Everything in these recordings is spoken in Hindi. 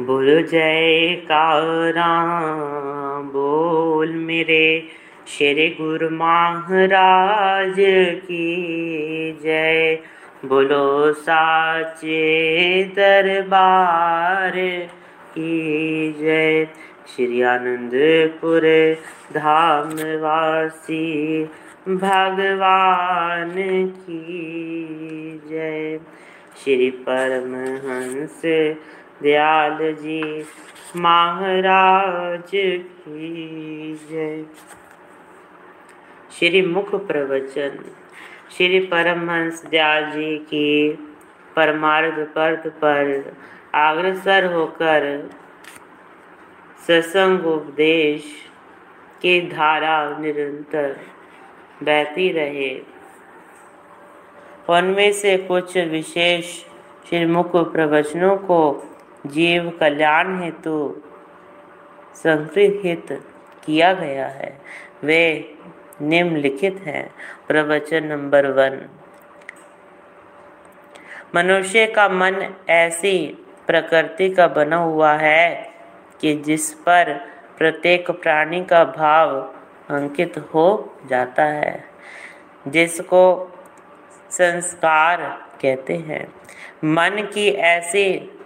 बोल जय कारा बोल मेरे श्री गुरु महाराज की जय। बोलो साचे दरबार की जय। श्री आनंदपुर धाम वासी भगवान की जय। श्री परमहंस दयाल जी, महाराज की जय। श्री मुख प्रवचन, श्री परमहंस दयाल जी की परमार्थ पर्द पर अग्रसर होकर सत्संग उपदेश की धारा निरंतर बहती रहे। उनमें से कुछ विशेष श्रीमुख प्रवचनों को जीव कल्याण हेतु संग्रहित किया गया है। वे निम्नलिखित हैं। प्रवचन नंबर वन। मनुष्य का मन ऐसी प्रकृति का बना हुआ है कि जिस पर प्रत्येक प्राणी का भाव अंकित हो जाता है, जिसको संस्कार कहते हैं। मन की ऐसी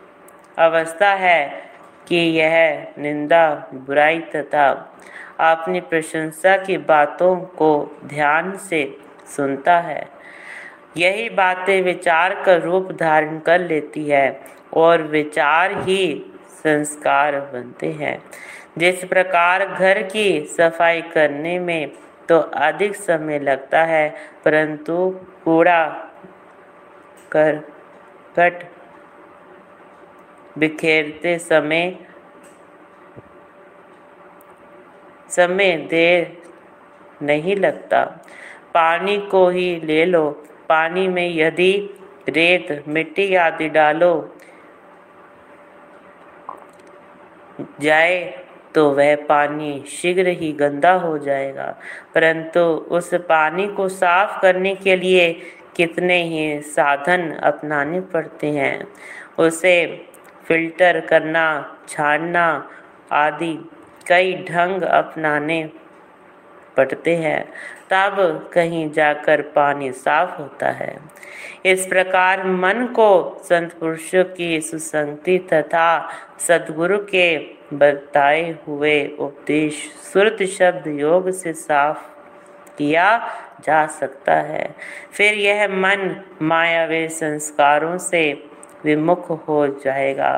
अवस्था है कि यह निंदा, बुराई तथा अपनी प्रशंसा की बातों को ध्यान से सुनता है। यही बातें विचार का रूप धारण कर लेती है और विचार ही संस्कार बनते हैं। जिस प्रकार घर की सफ़ाई करने में तो अधिक समय लगता है, परंतु कूड़ा, कर कट बिखेरते समय समय देर नहीं लगता। पानी को ही ले लो। पानी में यदि रेत, मिट्टी आदि डालो, जाए तो वह पानी शीघ्र ही गंदा हो जाएगा। परंतु उस पानी को साफ़ करने के लिए कितने ही साधन अपनाने पड़ते हैं। उसे फ़िल्टर करना, छानना आदि कई ढंग अपनाने पड़ते हैं। तब कहीं जाकर पानी साफ़ होता है। इस प्रकार मन को संत पुरुषों की सुसंगति तथा सदगुरु के बताए हुए उपदेश, सुरत शब्द योग से साफ़ किया जा सकता है। फिर यह मन मायावी संस्कारों से विमुख हो जाएगा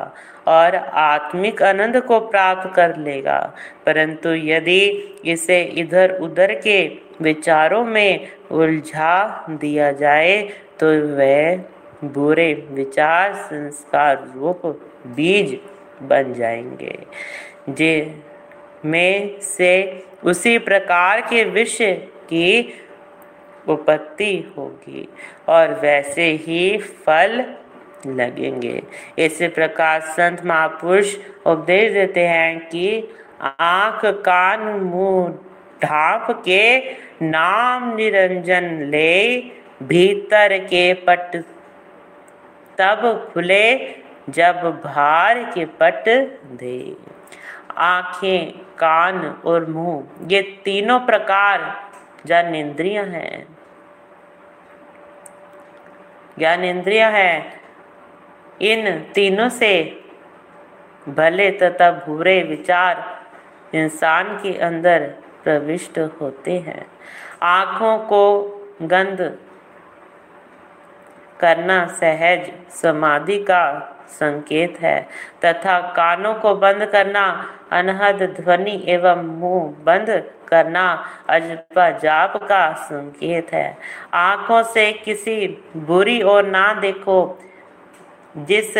और आत्मिक आनंद को प्राप्त कर लेगा। परंतु यदि इसे इधर उधर के विचारों में उलझा दिया जाए तो वह बुरे विचार, संस्कार रूप बीज बन जाएँगे जे में से उसी प्रकार के विषय की उपत्ति होगी और वैसे ही फल लगेंगे। इसी प्रकार संत महापुरुष उपदेश देते हैं कि आँख, कान, मुँह, ढाप के नाम निरंजन ले, भीतर के पट तब खुले जब भार के पट दे। आँखें, कान और मुँह, ये तीनों प्रकार जन इंद्रिया हैं। ज्ञान इंद्रिया है इन तीनों से भले तथा बुरे विचार इंसान के अंदर प्रविष्ट होते हैं। आँखों को गंध करना सहज समाधि का संकेत है तथा कानों को बंद करना अनहद ध्वनि एवं मुँह बंद करना अजपा जाप का संकेत है। आँखों से किसी बुरी और ना देखो जिस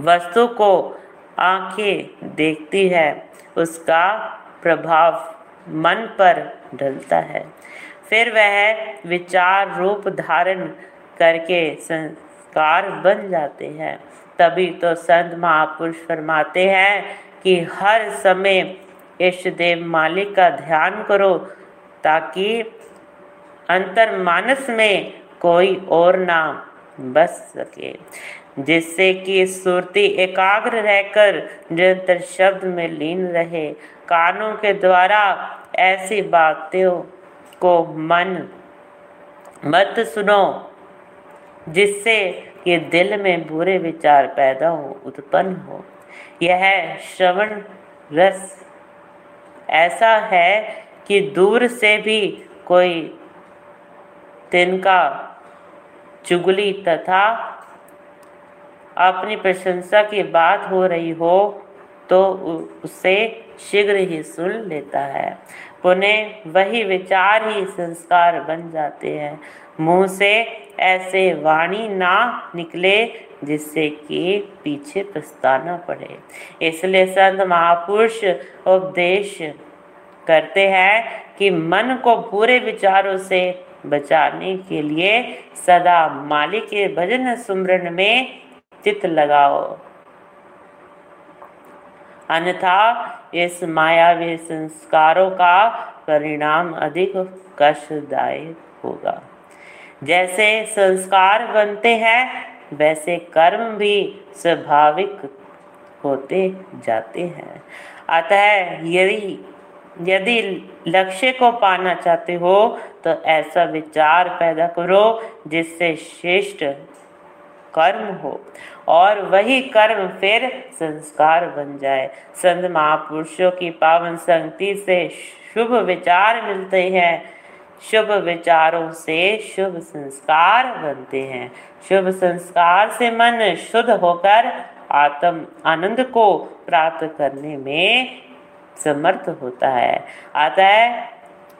वस्तु को आँखें देखती है, उसका प्रभाव मन पर ढलता है। फिर वह विचार रूप धारण करके संस्कार बन जाते हैं। तभी तो संत महापुरुष फरमाते हैं कि हर समय इष्ट देव मालिक का ध्यान करो, ताकि अंतर मानस में कोई और ना बस सके। जिससे कि सुरती एकाग्र रहकर निरंतर शब्द में लीन रहे, कानों के द्वारा ऐसी बातों को मन मत सुनो, जिससे कि दिल में बुरे विचार पैदा हो, उत्पन्न हो। यह श्रवण रस ऐसा है कि दूर से भी कोई तिनका चुगली तथा अपनी प्रशंसा की बात हो रही हो तो उसे शीघ्र ही सुन लेता है। पुनः वही विचार ही संस्कार बन जाते हैं। मुँह से ऐसे वाणी ना निकले जिससे कि पीछे पछताना पड़े। इसलिए संत महापुरुष उपदेश करते हैं कि मन को बुरे विचारों से बचाने के लिए सदा मालिक के भजन सुमरण में चित लगाओ। अन्यथा इस मायावी संस्कारों का परिणाम अधिक कष्टदायक होगा। जैसे संस्कार बनते हैं, वैसे कर्म भी स्वाभाविक होते जाते हैं। अतः यदि यदि लक्ष्य को पाना चाहते हो तो ऐसा विचार पैदा करो जिससे श्रेष्ठ कर्म हो और वही कर्म फिर संस्कार बन जाए। संत महापुरुषों की पावन संगति से शुभ विचार मिलते हैं। शुभ विचारों से शुभ संस्कार बनते हैं। शुभ संस्कार से मन शुद्ध होकर आत्म आनंद को प्राप्त करने में समर्थ होता है। अतः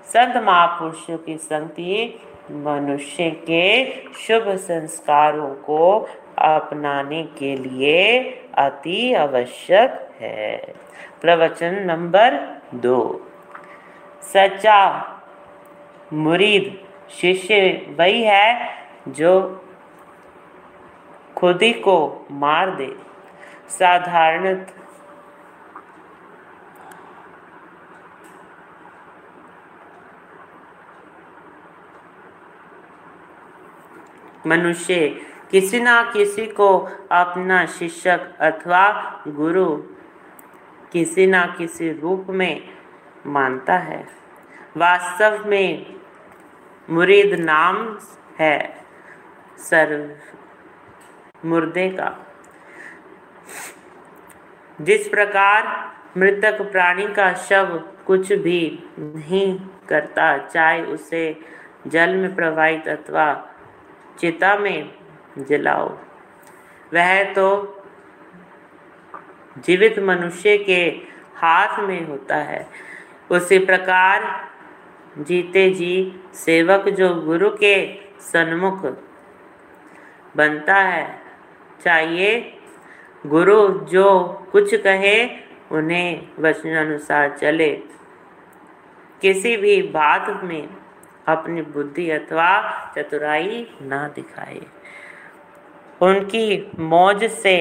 संत महापुरुषों की संगति मनुष्य के शुभ संस्कारों को अपनाने के लिए अति आवश्यक है। प्रवचन नंबर दो। सच्चा मुरीद शिष्य वही है जो खुद ही को मार दे। साधारण मनुष्य। किसी ना किसी को अपना शिक्षक अथवा गुरु किसी ना किसी रूप में मानता है। वास्तव में मुरीद नाम है सर्व मुर्दे का। जिस प्रकार मृतक प्राणी का शव कुछ भी नहीं करता, चाहे उसे जल में प्रवाहित अथवा चिता में जलाओ। वह तो जीवित मनुष्य के हाथ में होता है। उसी प्रकार जीते जी सेवक जो गुरु के सन्मुख बनता है, चाहिए गुरु जो कुछ कहे, उन्हें वचनानुसार चले। किसी भी बात में अपनी बुद्धि अथवा चतुराई ना दिखाए। उनकी मौज से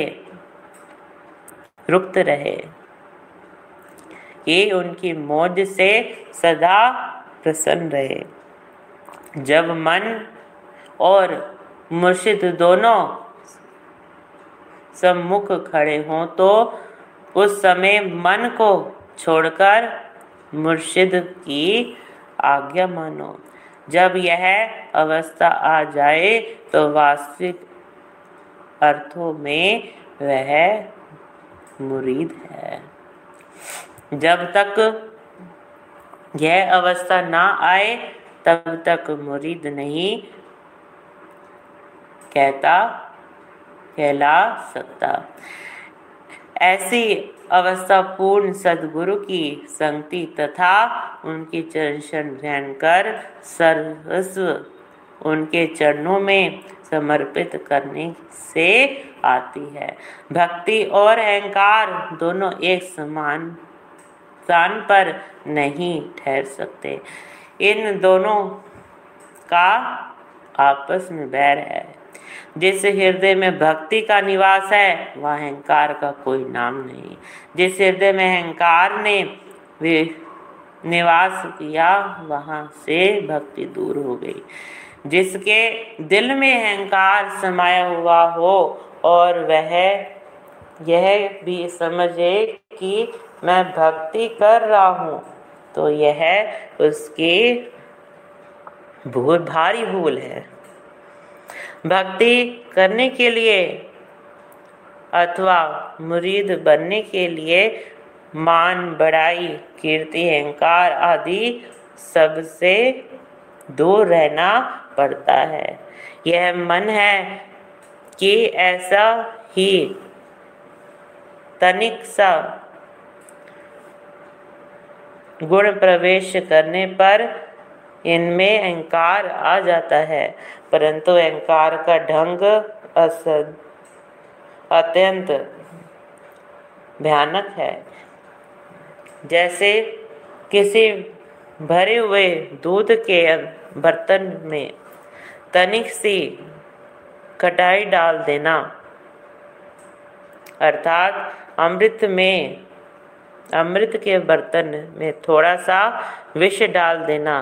रुक्त रहे। ये उनकी मौज से सदा प्रसन्न रहे। जब मन और मुर्शिद दोनों सम्मुख खड़े हों तो उस समय मन को छोड़कर मुर्शिद की आज्ञा मानो। जब यह अवस्था आ जाए तो वास्तविक अर्थों में वह मुरीद है। जब तक यह अवस्था ना आए, तब तक मुरीद नहीं कहता, कहला सकता। ऐसी अवस्था पूर्ण सदगुरु की संगति तथा उनकी चरण ध्यान कर सर्वस्व उनके चरणों में समर्पित करने से आती है। भक्ति और अहंकार दोनों एक समान स्थान पर नहीं ठहर सकते। इन दोनों का आपस में बैर है। जिस हृदय में भक्ति का निवास है, वह अहंकार का कोई नाम नहीं। जिस हृदय में अहंकार ने निवास किया, वहाँ से भक्ति दूर हो गई। जिसके दिल में अहंकार समाया हुआ हो, और वह, यह भी समझे कि मैं भक्ति कर रहा हूँ तो यह उसकी भूल भारी भूल है। भक्ति करने के लिए अथवा मुरीद बनने के लिए मान, बड़ाई, कीर्ति, अहंकार आदि सबसे दूर रहना पड़ता है। यह मन है कि ऐसा ही तनिक सा गुण प्रवेश करने पर इनमें अहंकार आ जाता है। परंतु अहंकार का ढंग अत्यंत भयानक है। जैसे किसी भरे हुए दूध के बर्तन में तनिक सी कटाई डाल देना, अर्थात अमृत में, अमृत के बर्तन में थोड़ा सा विष डाल देना,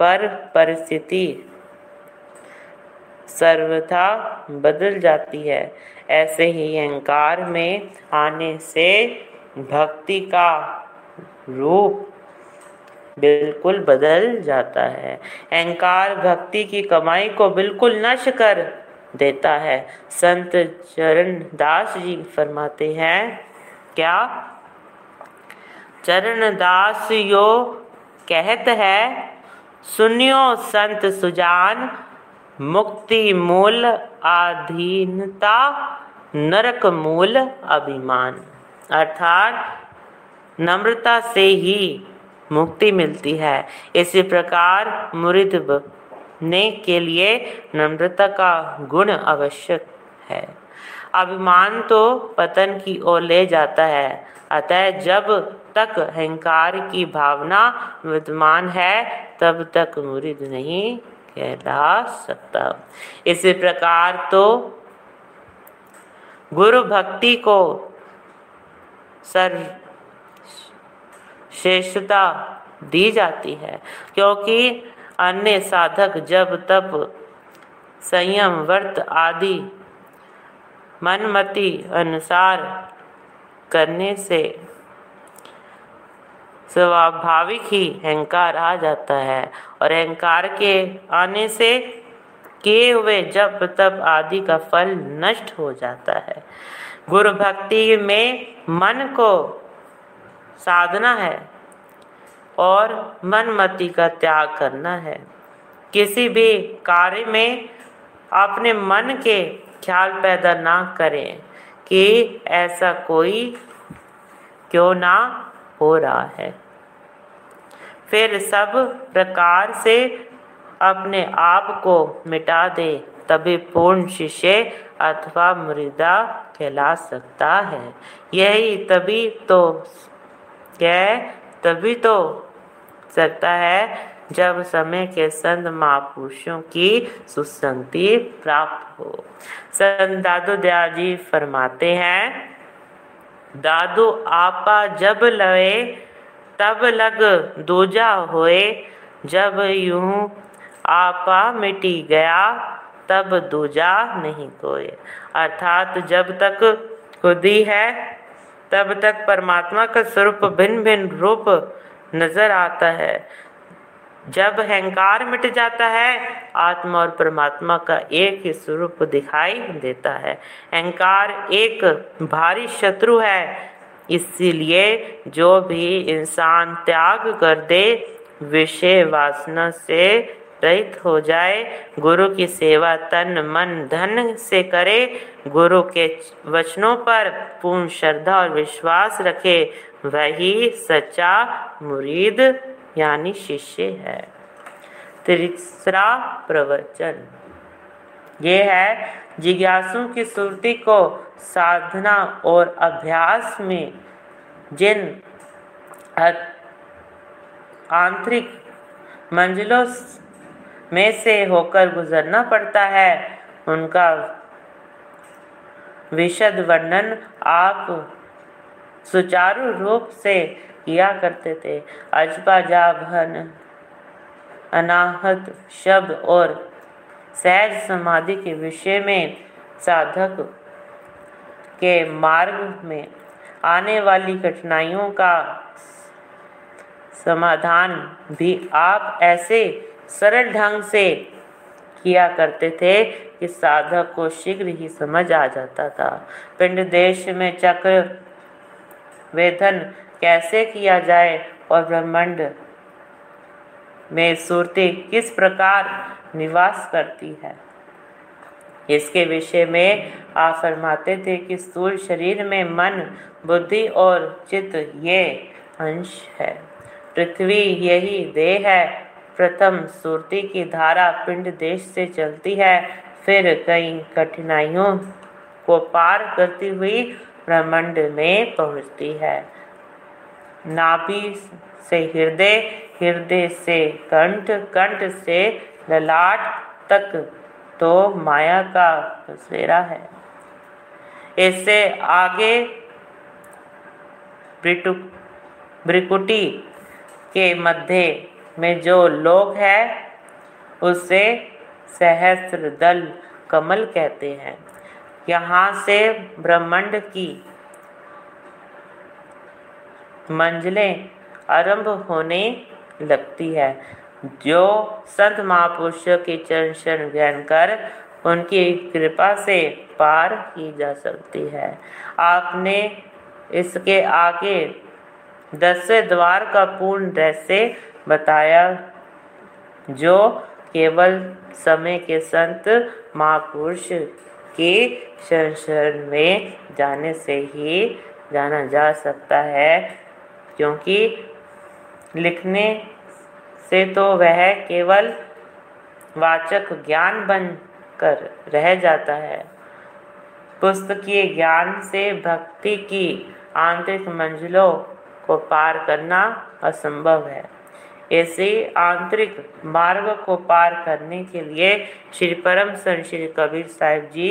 पर परिस्थिति सर्वथा बदल जाती है। ऐसे ही अहंकार में आने से भक्ति का रूप बिल्कुल बदल जाता है। अहंकार भक्ति की कमाई को बिल्कुल नष्ट कर देता है। संत चरण दास जी फरमाते हैं, क्या चरण दास यो कहत है, सुनियो संत सुजान मुक्ति मूल अधीनता नरक मूल अभिमान। अर्थात नम्रता से ही मुक्ति मिलती है। इसी प्रकार मुरिद ने के लिए नम्रता का गुण आवश्यक है। अभिमान तो पतन की ओर ले जाता है। अतः जब तक अहंकार की भावना विद्यमान है, तब तक मुरिद नहीं कहला सकता इसी प्रकार तो गुरु भक्ति को सर श्रेष्ठता दी जाती है, क्योंकि अन्य साधक जब तब संयम, व्रत आदि मनमति अनुसार करने से स्वाभाविक ही अहंकार आ जाता है और अहंकार के आने से किए हुए जब तब आदि का फल नष्ट हो जाता है। गुरु भक्ति में मन को साधना है और मनमति का त्याग करना है। किसी भी कार्य में अपने मन के ख्याल पैदा ना करें कि ऐसा कोई क्यों ना हो रहा है। फिर सब प्रकार से अपने आप को मिटा दे, तभी पूर्ण शिष्य अथवा मृदा कहला सकता है। यही तभी तो यह तभी तो सकता है जब समय के संत महापुरुषों की सुसंगति प्राप्त हो। संत दादो दयाल जी फरमाते हैं दादू आपा जब लवे, तब लग दूजा होए। जब यूँ आपा मिटी गया, तब दूजा नहीं कोई अर्थात जब तक खुदी है, तब तक परमात्मा का स्वरूप भिन्न भिन्न रूप नज़र आता है। जब अहंकार मिट जाता है, आत्मा और परमात्मा का एक ही स्वरूप दिखाई देता है। अहंकार एक भारी शत्रु है, इसीलिए जो भी इंसान त्याग कर दे, विषय वासना से रहित हो जाए, गुरु की सेवा तन मन धन से करे, गुरु के वचनों पर पूर्ण श्रद्धा और विश्वास रखे, वही सच्चा मुरीद यानी शिष्य है। तीसरा प्रवचन। ये है, जिज्ञासु की सुरती को साधना और अभ्यास में, जिन आंतरिक मंजिलों में से होकर गुजरना पड़ता है, उनका विशद वर्णन आप सुचारू रूप से किया करते थे। अजबा जाभन अनाहत शब्द और सहज समाधि के विषय में साधक के मार्ग में आने वाली कठिनाइयों का समाधान भी आप ऐसे सरल ढंग से किया करते थे कि साधक को शीघ्र ही समझ आ जाता था। पिंड देश में चक्र वेदन कैसे किया जाए और ब्रह्मांड में सुरती किस प्रकार निवास करती है? इसके विषय में आप फरमाते थे कि स्थूल शरीर में मन, बुद्धि और चित्त ये अंश है। पृथ्वी यही देह है। प्रथम सुरती की धारा पिंड देश से चलती है। फिर कई कठिनाइयों को पार करती हुई ब्रह्मांड में पहुँचती है। नाभि से हृदय हृदय से कंठ कंठ से ललाट तक तो माया का बसेरा है। इससे आगे ब्रिकुटी के मध्य में जो लोग है, उसे सहस्त्र दल कमल कहते हैं। यहाँ से ब्रह्मांड की मंजिलें आरंभ होने लगती है। जो संत महापुरुषों के चरण शरण ग्रहण कर उनकी कृपा से पार की जा सकती है। आपने इसके आगे दसवें द्वार का पूर्ण रहस्य बताया, जो केवल समय के संत महापुरुष के शरण में जाने से ही जाना जा सकता है। क्योंकि लिखने से तो वह केवल वाचक ज्ञान बन कर रह जाता है। पुस्तकीय ज्ञान से भक्ति की आंतरिक मंजिलों को पार करना असंभव है। ऐसे आंतरिक मार्ग को पार करने के लिए श्री परम सन श्री कबीर साहिब जी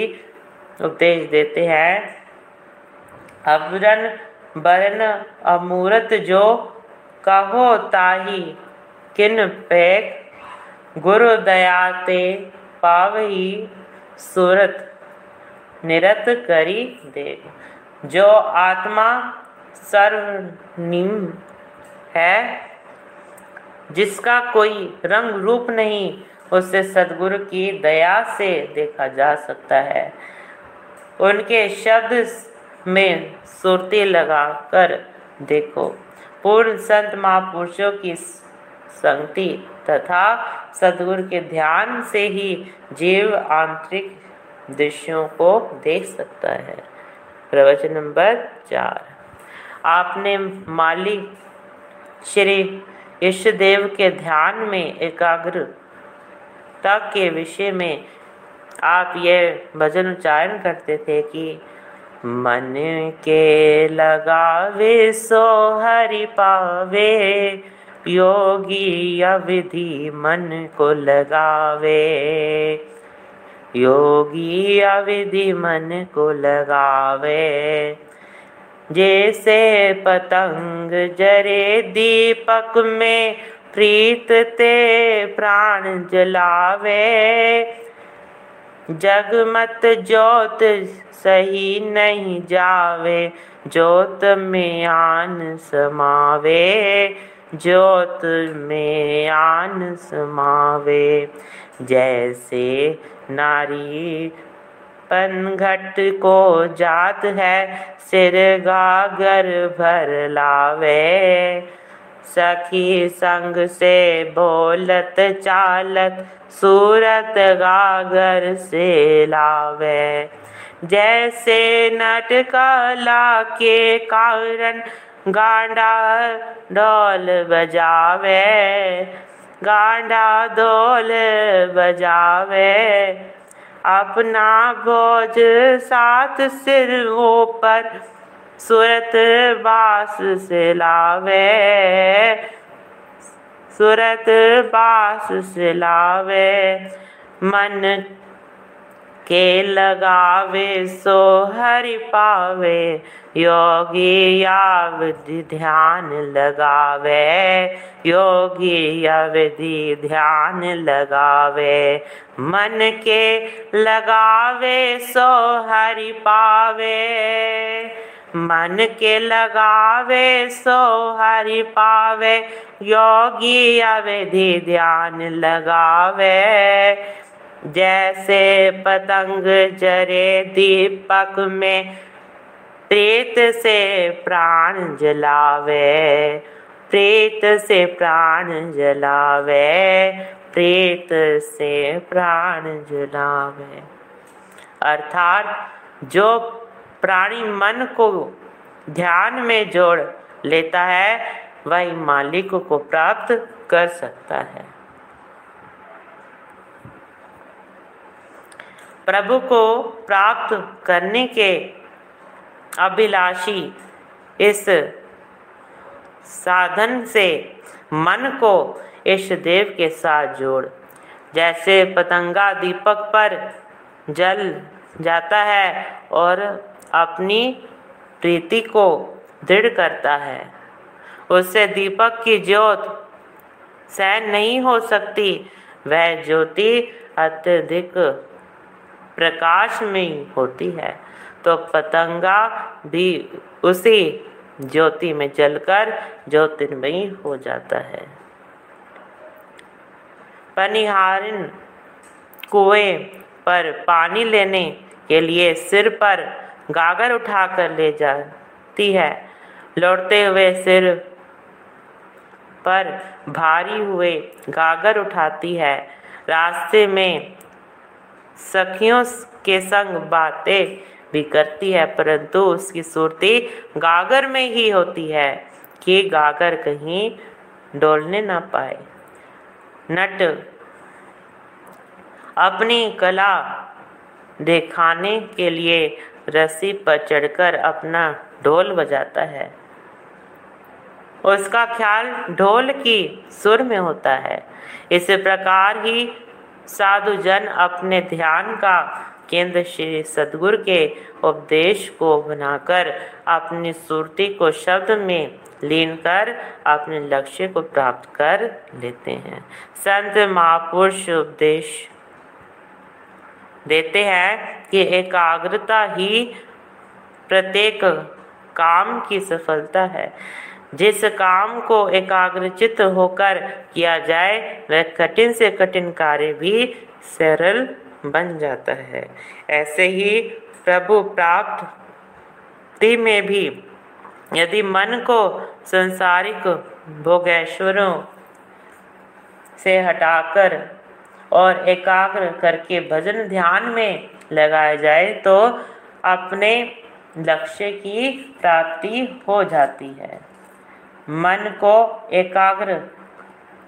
उपदेश देते हैं अवरन बरन अमूरत जो कहो ताही, किन पैक गुरु दयाते पावही सूरत, निरत करी दे। जो आत्मा सर्वनिम है, जिसका कोई रंग रूप नहीं, उसे सदगुरु की दया से देखा जा सकता है। उनके शब्द में सुरती लगा कर देखो। पूर्ण संत महापुरुषों की संगति तथा सदगुरु के ध्यान से ही जीव आंतरिक दृश्यों को देख सकता है। प्रवचन नंबर चार। आपने मालिक श्री ईष्टदेव के ध्यान में एकाग्रता के विषय में आप यह भजन उच्चारण करते थे कि मन के लगावे सो हरि पावे। योगी अविधि मन को लगावे। योगी अविधि मन को लगावे। जैसे पतंग जरे दीपक में प्रीत ते प्राण जलावे। जगमत जोत सही नहीं जावे जोत में आन समावे जोत में आन समावे। जैसे नारी पनघट को जात है, सिर गागर भर लावे। सखी संग से बोलत चालत सूरत गागर से लावे। जैसे नट कला के कारण गांडा डोल बजावे, गांडा डोल बजावे। अपना बोझ सात सिरों पर सूरत बास से लावे। सूरत बास से लावे। मन के लगावे सो हरि पावे। योगी अवधि ध्यान लगावे। योगी अवधि ध्यान लगावे। मन के लगावे सो हरि पावे। मन के लगावे सो हरि पावे, योगी अवधि ध्यान लगावे। जैसे पतंग जरे दीपक में प्रेत से प्राण जलावे, प्रेत से प्राण जलावे, प्रेत से प्राण जलावे। अर्थात जो प्राणी मन को ध्यान में जोड़ लेता है, वही मालिक को प्राप्त कर सकता है। प्रभु को प्राप्त करने के अभिलाषी इस साधन से मन को इष्ट देव के साथ जोड़। जैसे पतंगा दीपक पर जल जाता है और अपनी प्रीति को दृढ़ करता है। उससे दीपक की ज्योत सहन नहीं हो सकती। वह ज्योति अत्यधिक प्रकाश में होती है। तो पतंगा भी उसी ज्योति में जलकर ज्योतिर्मयी हो जाता है। पनिहारिन कुएँ पर पानी लेने के लिए सिर पर गागर उठाकर ले जाती है। लौटते हुए सिर पर भारी हुए गागर उठाती है। रास्ते में सखियों के संग बातें भी करती है, परंतु उसकी सूरती गागर में ही होती है कि गागर कहीं डोलने ना पाए। नट अपनी कला दिखाने के लिए रस्सी पर चढ़कर अपना ढोल बजाता है। उसका ख्याल ढोल की सुर में होता है। इस प्रकार ही साधु जन अपने ध्यान का केंद्र श्री सदगुरु के उपदेश को बनाकर अपनी सुरती को शब्द में लीन कर अपने लक्ष्य को प्राप्त कर लेते हैं। संत महापुरुष उपदेश देते हैं कि एकाग्रता ही प्रत्येक काम की सफलता है। जिस काम को एकाग्रचित होकर किया जाए, वह कठिन से कठिन कार्य भी सरल बन जाता है। ऐसे ही प्रभु प्राप्ति में भी यदि मन को संसारिक भोगेश्वरों से हटाकर और एकाग्र करके भजन ध्यान में लगाया जाए तो अपने लक्ष्य की प्राप्ति हो जाती है। मन को एकाग्र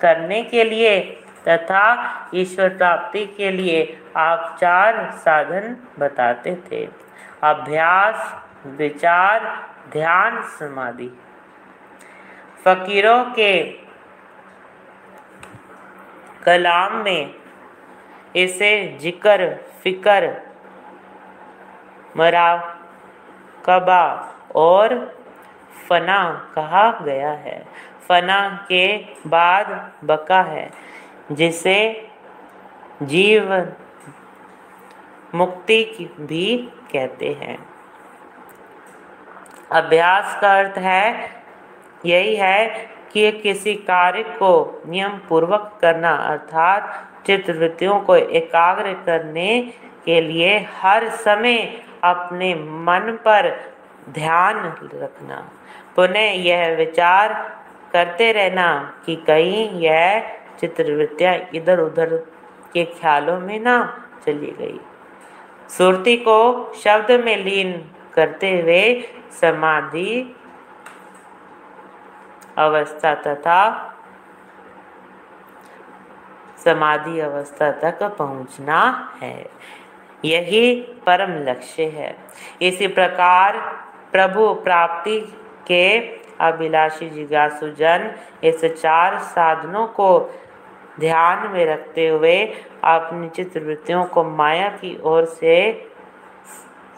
करने के लिए तथा ईश्वर प्राप्ति के लिए आप चार साधन बताते थे। अभ्यास, विचार, ध्यान, समाधि। फकीरों के कलाम में इसे ज़िक्र, फिकर मरा कबा और फना कहा गया है। फना के बाद बका है, जिसे जीव मुक्ति भी कहते हैं। अभ्यास का अर्थ है, यही है कि किसी कार्य को नियम पूर्वक करना, अर्थात चित्रवृत्तियों को एकाग्र करने के लिए हर समय अपने मन पर ध्यान रखना। पुनः यह विचार करते रहना कि कहीं यह चित्रवृत्तियाँ इधर उधर के ख्यालों में ना चली गई। सुरती को शब्द में लीन करते हुए समाधि अवस्था तथा समाधि अवस्था तक पहुँचना है। यही परम लक्ष्य है। इसी प्रकार प्रभु प्राप्ति के अभिलाषी जिज्ञासु जन इस चार साधनों को ध्यान में रखते हुए अपनी चित्रवृत्तियों को माया की ओर से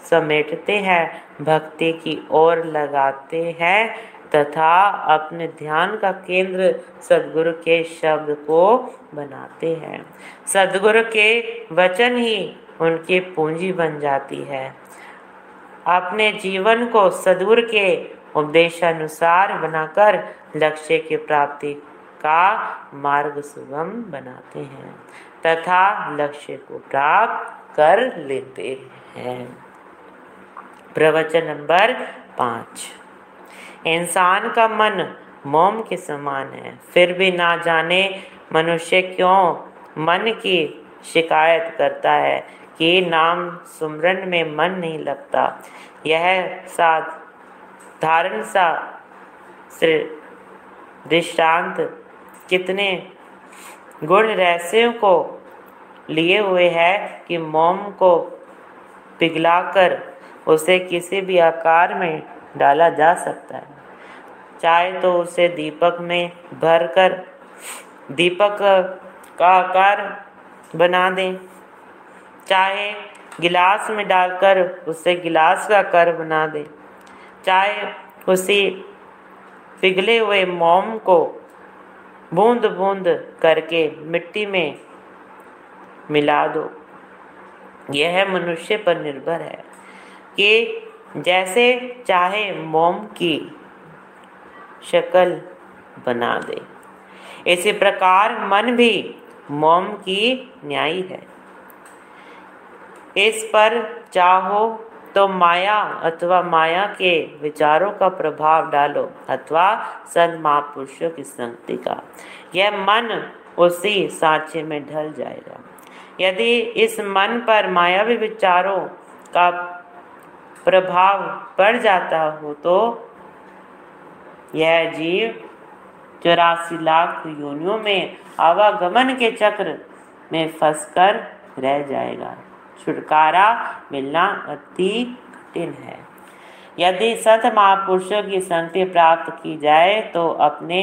समेटते हैं, भक्ति की ओर लगाते हैं। तथा अपने ध्यान का केंद्र सदगुरु के शब्द को बनाते हैं। सदगुरु के वचन ही उनकी पूंजी बन जाती है। अपने जीवन को सदगुरु के उपदेशानुसार बनाकर लक्ष्य की प्राप्ति का मार्ग सुगम बनाते हैं तथा लक्ष्य को प्राप्त कर लेते हैं। प्रवचन नंबर पाँच। इंसान का मन मोम के समान है। फिर भी ना जाने मनुष्य क्यों मन की शिकायत करता है कि नाम सुमरन में मन नहीं लगता। यह साधारण सा, दृष्टांत कितने गुण रहस्यों को लिए हुए है कि मोम को पिघलाकर उसे किसी भी आकार में डाला जा सकता है। चाहे तो उसे दीपक में भरकर दीपक का आकार बना दें। चाहे गिलास में डालकर उसे गिलास का आकार बना दें। चाहे उसी पिघले हुए मोम को बूंद बूंद करके मिट्टी में मिला दो। यह मनुष्य पर निर्भर है कि जैसे चाहे मोम की शक्ल बना दे। इसी प्रकार मन भी मोम की न्यायी है। इस पर चाहो तो माया अथवा माया के विचारों का प्रभाव डालो अथवा संत महापुरुषों की संगति का। यह मन उसी सांचे में ढल जाएगा। यदि इस मन पर मायावी विचारों का प्रभाव पड़ जाता हो तो यह जीव चौरासी लाख योनियों में आवागमन के चक्र में फंसकर रह जाएगा। छुटकारा मिलना अति कठिन है। यदि सत महापुरुषों की संगति प्राप्त की जाए तो अपने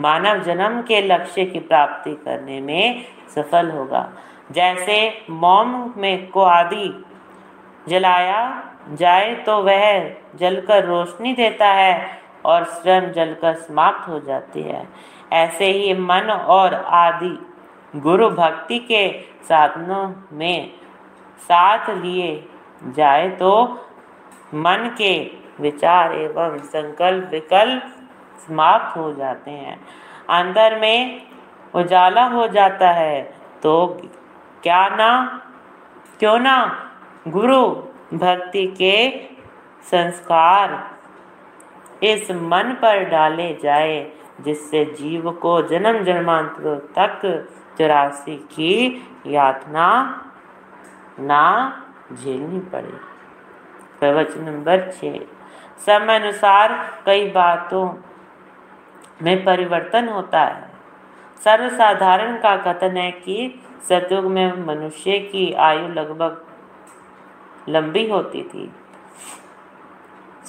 मानव जन्म के लक्ष्य की प्राप्ति करने में सफल होगा। जैसे मोम में को आदि जलाया जाए तो वह जलकर रोशनी देता है और स्वयं जलकर समाप्त हो जाती है। ऐसे ही मन और आदि गुरु भक्ति के साधनों में साथ लिए जाए तो मन के विचार एवं संकल्प विकल्प समाप्त हो जाते हैं। अंदर में उजाला हो जाता है तो क्या ना, क्यों ना गुरु भक्ति के संस्कार इस मन पर डाले जाए, जिससे जीव को जन्म जन्मांतरों तक चौरासी की यातना ना झेलनी पड़े। प्रवचन नंबर छ समय अनुसार कई बातों में परिवर्तन होता है। सर्वसाधारण का कथन है कि सतयुग में मनुष्य की आयु लगभग लंबी होती थी।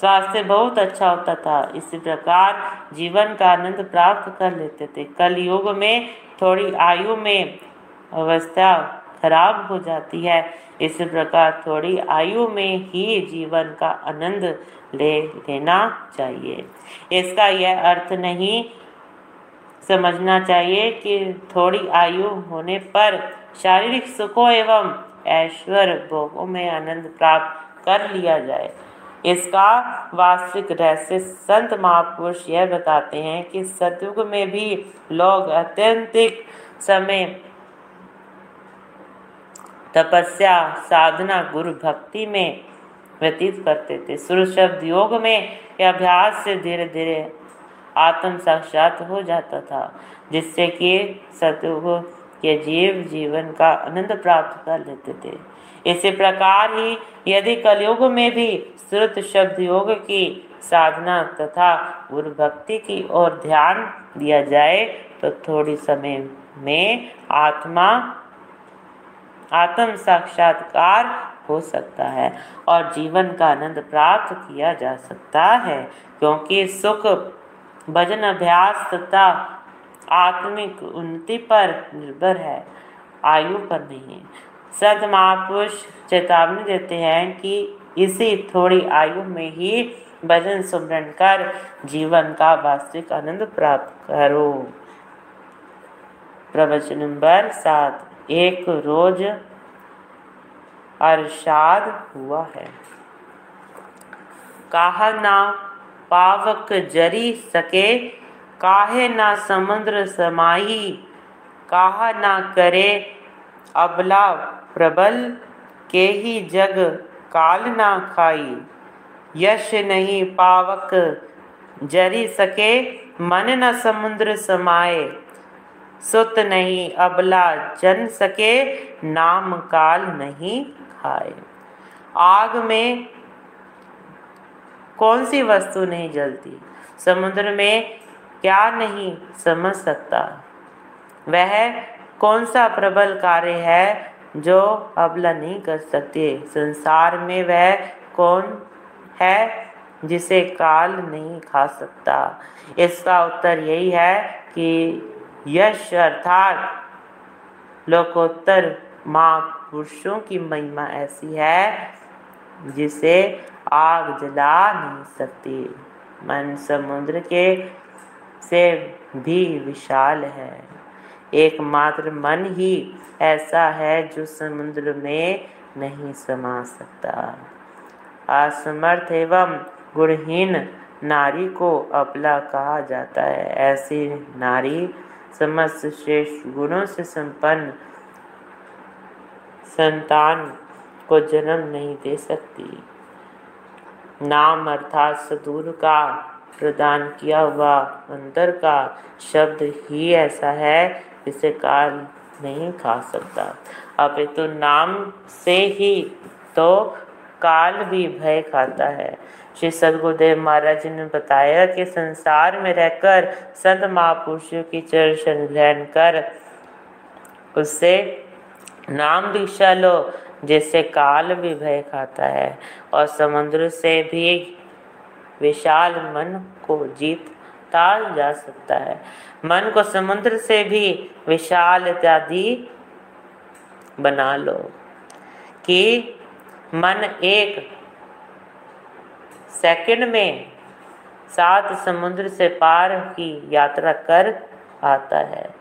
स्वास्थ्य बहुत अच्छा होता था। इसी प्रकार जीवन का आनंद प्राप्त कर लेते थे। कल युग में थोड़ी आयु में अवस्था खराब हो जाती है। इस प्रकार थोड़ी आयु में ही जीवन का आनंद ले लेना चाहिए। इसका यह अर्थ नहीं समझना चाहिए कि थोड़ी आयु होने पर शारीरिक सुखों एवं ऐश्वर्य भोगों में आनंद प्राप्त कर लिया जाए। इसका वास्तविक रहस्य संत महापुरुष यह बताते हैं कि सतयुग में भी लोग अत्यंतिक समय तपस्या, साधना, गुरु भक्ति में व्यतीत करते थे। सुर शब्द योग में अभ्यास से धीरे धीरे आत्म साक्षात हो जाता था, जिससे कि सतयुग के जीव जीवन का आनंद प्राप्त कर लेते थे। इसी प्रकार ही यदि कलयुग में भी श्रुत शब्द योग की साधना तथा गुरु भक्ति की ओर ध्यान दिया जाए तो थोड़ी समय में आत्मा आत्म साक्षात्कार हो सकता है और जीवन का आनंद प्राप्त किया जा सकता है, क्योंकि सुख, भजन, अभ्यास तथा आत्मिक उन्नति पर निर्भर है। आयु पर नहीं। संत महापुरुष चेतावनी देते हैं कि इसी थोड़ी आयु में ही भजन सुमरण कर जीवन का वास्तविक आनंद प्राप्त करो। प्रवचन नंबर सात। एक रोज अरशाद हुआ है। कहा ना पावक जरी सके काहे ना समुद्र समाई कहा ना करे अबला प्रबल के ही जग काल ना खाई। यश नहीं पावक जरी सके, मन न समुद्र समाए सुत नहीं अबला जन सके, नाम काल नहीं खाए। आग में कौन सी वस्तु नहीं जलती? समुद्र में क्या नहीं समझ सकता। वह कौन सा प्रबल कार्य है जो अबला नहीं कर सकते? संसार में वह कौन है जिसे काल नहीं खा सकता? इसका उत्तर यही है कि यश अर्थात लोकोत्तर महापुरुषों की महिमा ऐसी है जिसे आग जला नहीं सकती। मन समुद्र के से भी विशाल है। एकमात्र मन ही ऐसा है जो समुद्र में नहीं समा सकता। असमर्थ एवं गुणहीन नारी को अपला कहा जाता है। ऐसी नारी समस्त श्रेष्ठ गुणों से संपन्न संतान को जन्म नहीं दे सकती। नाम अर्थात सदूर का प्रदान किया हुआ अंतर का शब्द ही ऐसा है जिसे काल नहीं खा सकता। अब तो नाम से ही तो काल भी भय खाता है। श्री सदगुरुदेव महाराज ने बताया कि संसार में रहकर संत महापुरुषों की चर्चन ग्रहण कर उससे नाम दीक्षा लो, जिससे काल भी भय खाता है। और समुद्र से भी विशाल मन को जीता जा सकता है। मन को समुद्र से भी विशाल इत्यादि बना लो। कि मन एक सेकंड में सात समुद्र से पार की यात्रा कर आता है।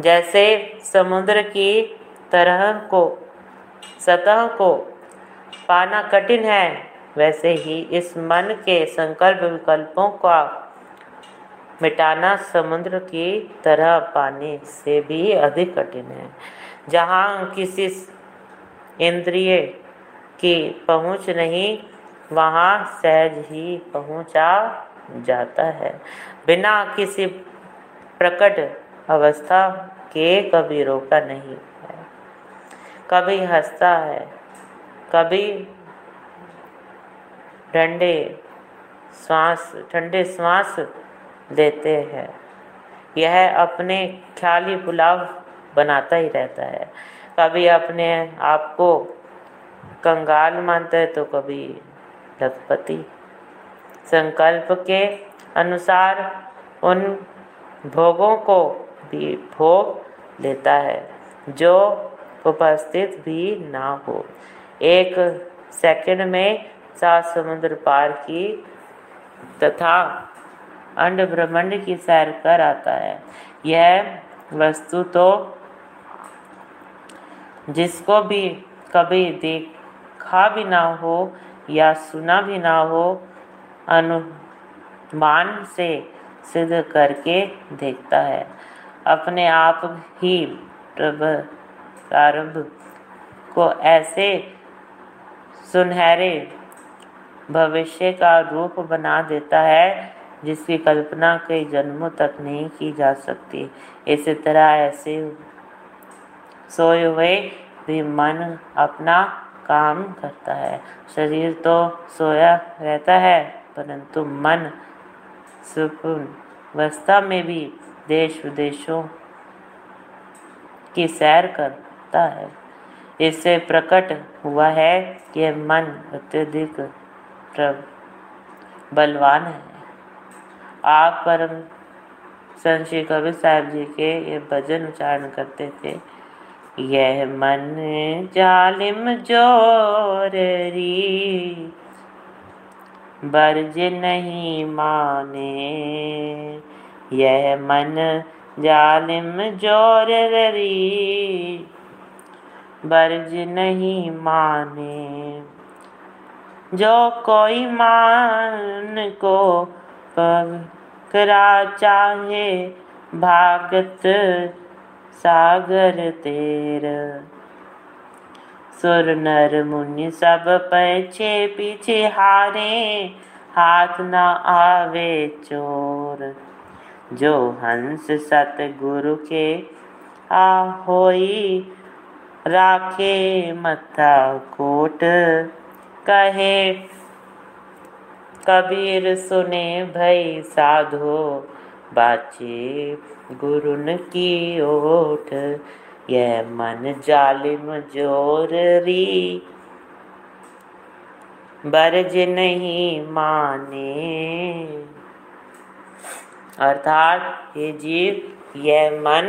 जैसे समुद्र की तरह को, सतह को पाना कठिन है वैसे ही इस मन के संकल्प विकल्पों का मिटाना समुद्र की तरह पानी से भी अधिक कठिन है। जहाँ किसी इंद्रिय की पहुँच नहीं, वहाँ सहज ही पहुँचा जाता है। बिना किसी प्रकट अवस्था के कभी रोका नहीं है। कभी हंसता है, कभी ठंडे श्वास ठंडे श्वास देते हैं। यह अपने ख्याली पुलाव बनाता ही रहता है। कभी अपने आप को कंगाल मानता है तो कभी लखपति। संकल्प के अनुसार उन भोगों को भी भोग लेता है, जो उपस्थित भी ना हो। एक सेकंड में सात समुद्र पार की तथा अंड ब्रह्मंड की सैर कर आता है। यह वस्तु तो जिसको भी कभी देखा भी ना हो या सुना भी ना हो, अनुमान से सिद्ध करके देखता है। अपने आप ही प्रारंभ को ऐसे सुनहरे भविष्य का रूप बना देता है, जिसकी कल्पना कई जन्मों तक नहीं की जा सकती। इसी तरह ऐसे सोए हुए भी मन अपना काम करता है। शरीर तो सोया रहता है, परंतु मन सुपूर्ण अवस्था में भी देश विदेशों की सैर करता है। इससे प्रकट हुआ है कि मन अत्यधिक बलवान है। आप परम संत श्री कबीर साहब जी के ये भजन उच्चारण करते थे। यह मन जालिम जोरी बर्ज नहीं माने। यह मन जालिम ज़ोर री, बर्ज नहीं माने। जो कोई मान को पकड़ा चाहे भागत सागर तेर। सुर नर मुनि सब पीछे पीछे हारे, हाथ न आवे चोर। जो हंस सतगुरु के आ होई राखे मथा कोट कहे, कबीर सुने भई साधो, बाचे गुरुन की ओठ यह मन जालिम जोरी बरज नहीं माने। अर्थात ये जीव यह मन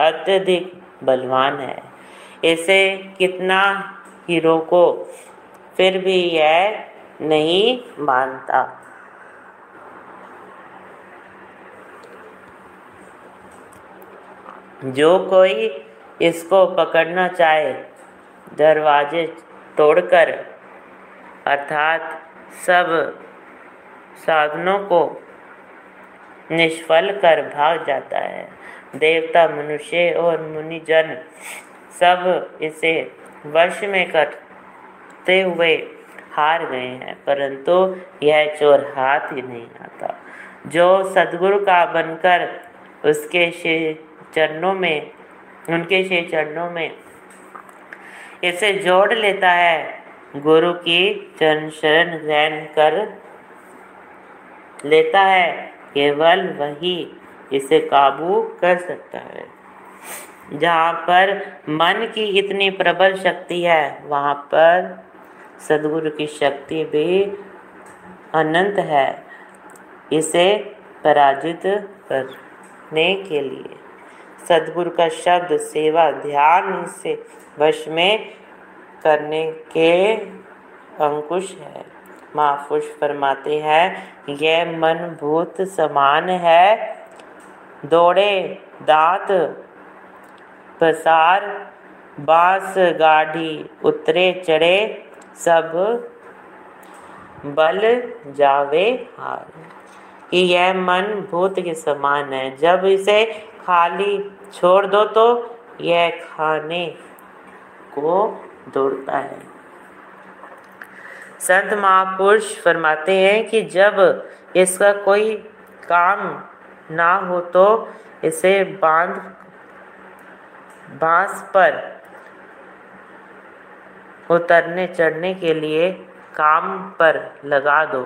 अत्यधिक बलवान है। इसे कितना हीरो को फिर भी यह नहीं मानता। जो कोई इसको पकड़ना चाहे, दरवाजे तोड़कर, अर्थात सब साधनों को निष्फल कर भाग जाता है। देवता, मनुष्य और मुनिजन सब इसे वश में करते हुए हार गए हैं, परंतु यह चोर हाथ ही नहीं आता। जो सदगुरु का बनकर उसके चरणों में, उनके श्री चरणों में इसे जोड़ लेता है, गुरु की चरण शरण ग्रहण कर लेता है, केवल वही इसे काबू कर सकता है। जहाँ पर मन की इतनी प्रबल शक्ति है, वहाँ पर सदगुरु की शक्ति भी अनंत है। इसे पराजित करने के लिए सदगुरु का शब्द सेवा, ध्यान से वश में करने के अंकुश है। महापुरुष फरमाते हैं, यह मन भूत समान है। दौड़े दांत पसार बाँस गाढ़ी उतरे चढ़े, सब बल जावे हार। कि यह मन भूत के समान है, जब इसे खाली छोड़ दो तो यह खाने को दौड़ता है। संत महापुरुष फरमाते हैं कि जब इसका कोई काम ना हो तो इसे बाँध बाँस पर उतरने, चढ़ने के लिए काम पर लगा दो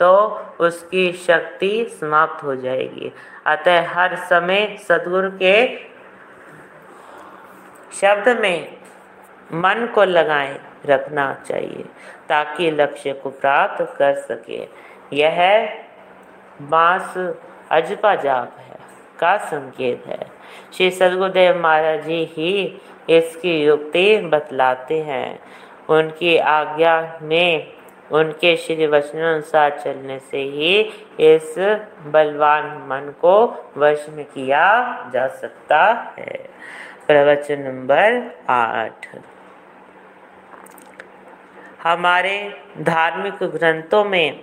तो उसकी शक्ति समाप्त हो जाएगी। अतः हर समय सदगुरु के शब्द में मन को लगाए रखना चाहिए, ताकि लक्ष्य को प्राप्त कर सके। यह बाँस अजपा जाप है। का संकेत है। श्री सदगुरुदेव महाराज जी ही इसकी युक्ति बतलाते हैं। उनकी आज्ञा में उनके श्री वचनानुसार चलने से ही इस बलवान मन को वश में किया जा सकता है। प्रवचन नंबर आठ। हमारे धार्मिक ग्रंथों में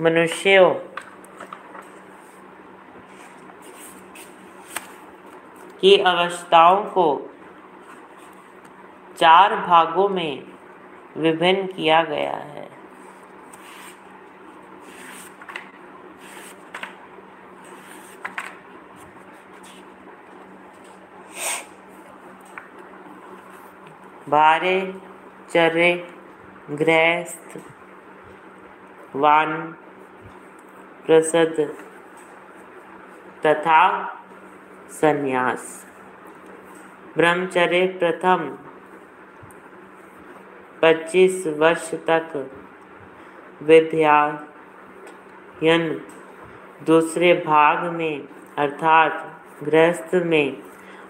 मनुष्यों की अवस्थाओं को चार भागों में विभिन्न किया गया है। बारे चरे, गृहस्थ, वान, प्रसद तथा संन्यास। ब्रह्मचर्य प्रथम 25 वर्ष तक विद्यायन दूसरे भाग में, अर्थात गृहस्थ में,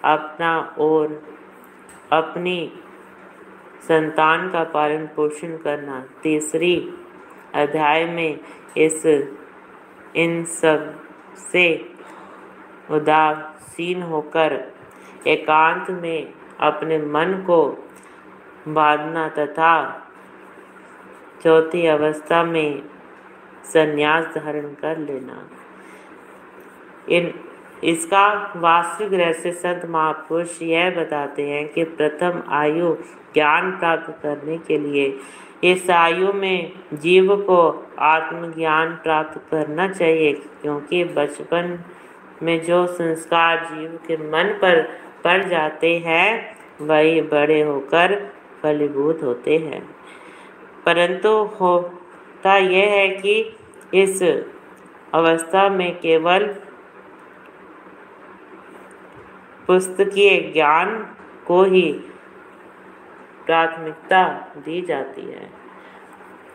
अपना और अपनी संतान का पालन पोषण करना। तीसरी अध्याय में इस इन सबसे उदासीन होकर एकांत में अपने मन को बांधना तथा चौथी अवस्था में संन्यास धारण कर लेना। इन, इसका वास्तविक रहस्य संत महापुरुष यह बताते हैं कि प्रथम आयु ज्ञान प्राप्त करने के लिए इस आयु में जीव को आत्मज्ञान प्राप्त करना चाहिए, क्योंकि बचपन में जो संस्कार जीव के मन पर पड़ जाते हैं, वही बड़े होकर फलीभूत होते हैं। परंतु होता यह है कि इस अवस्था में केवल पुस्तकीय ज्ञान को ही प्राथमिकता दी जाती है।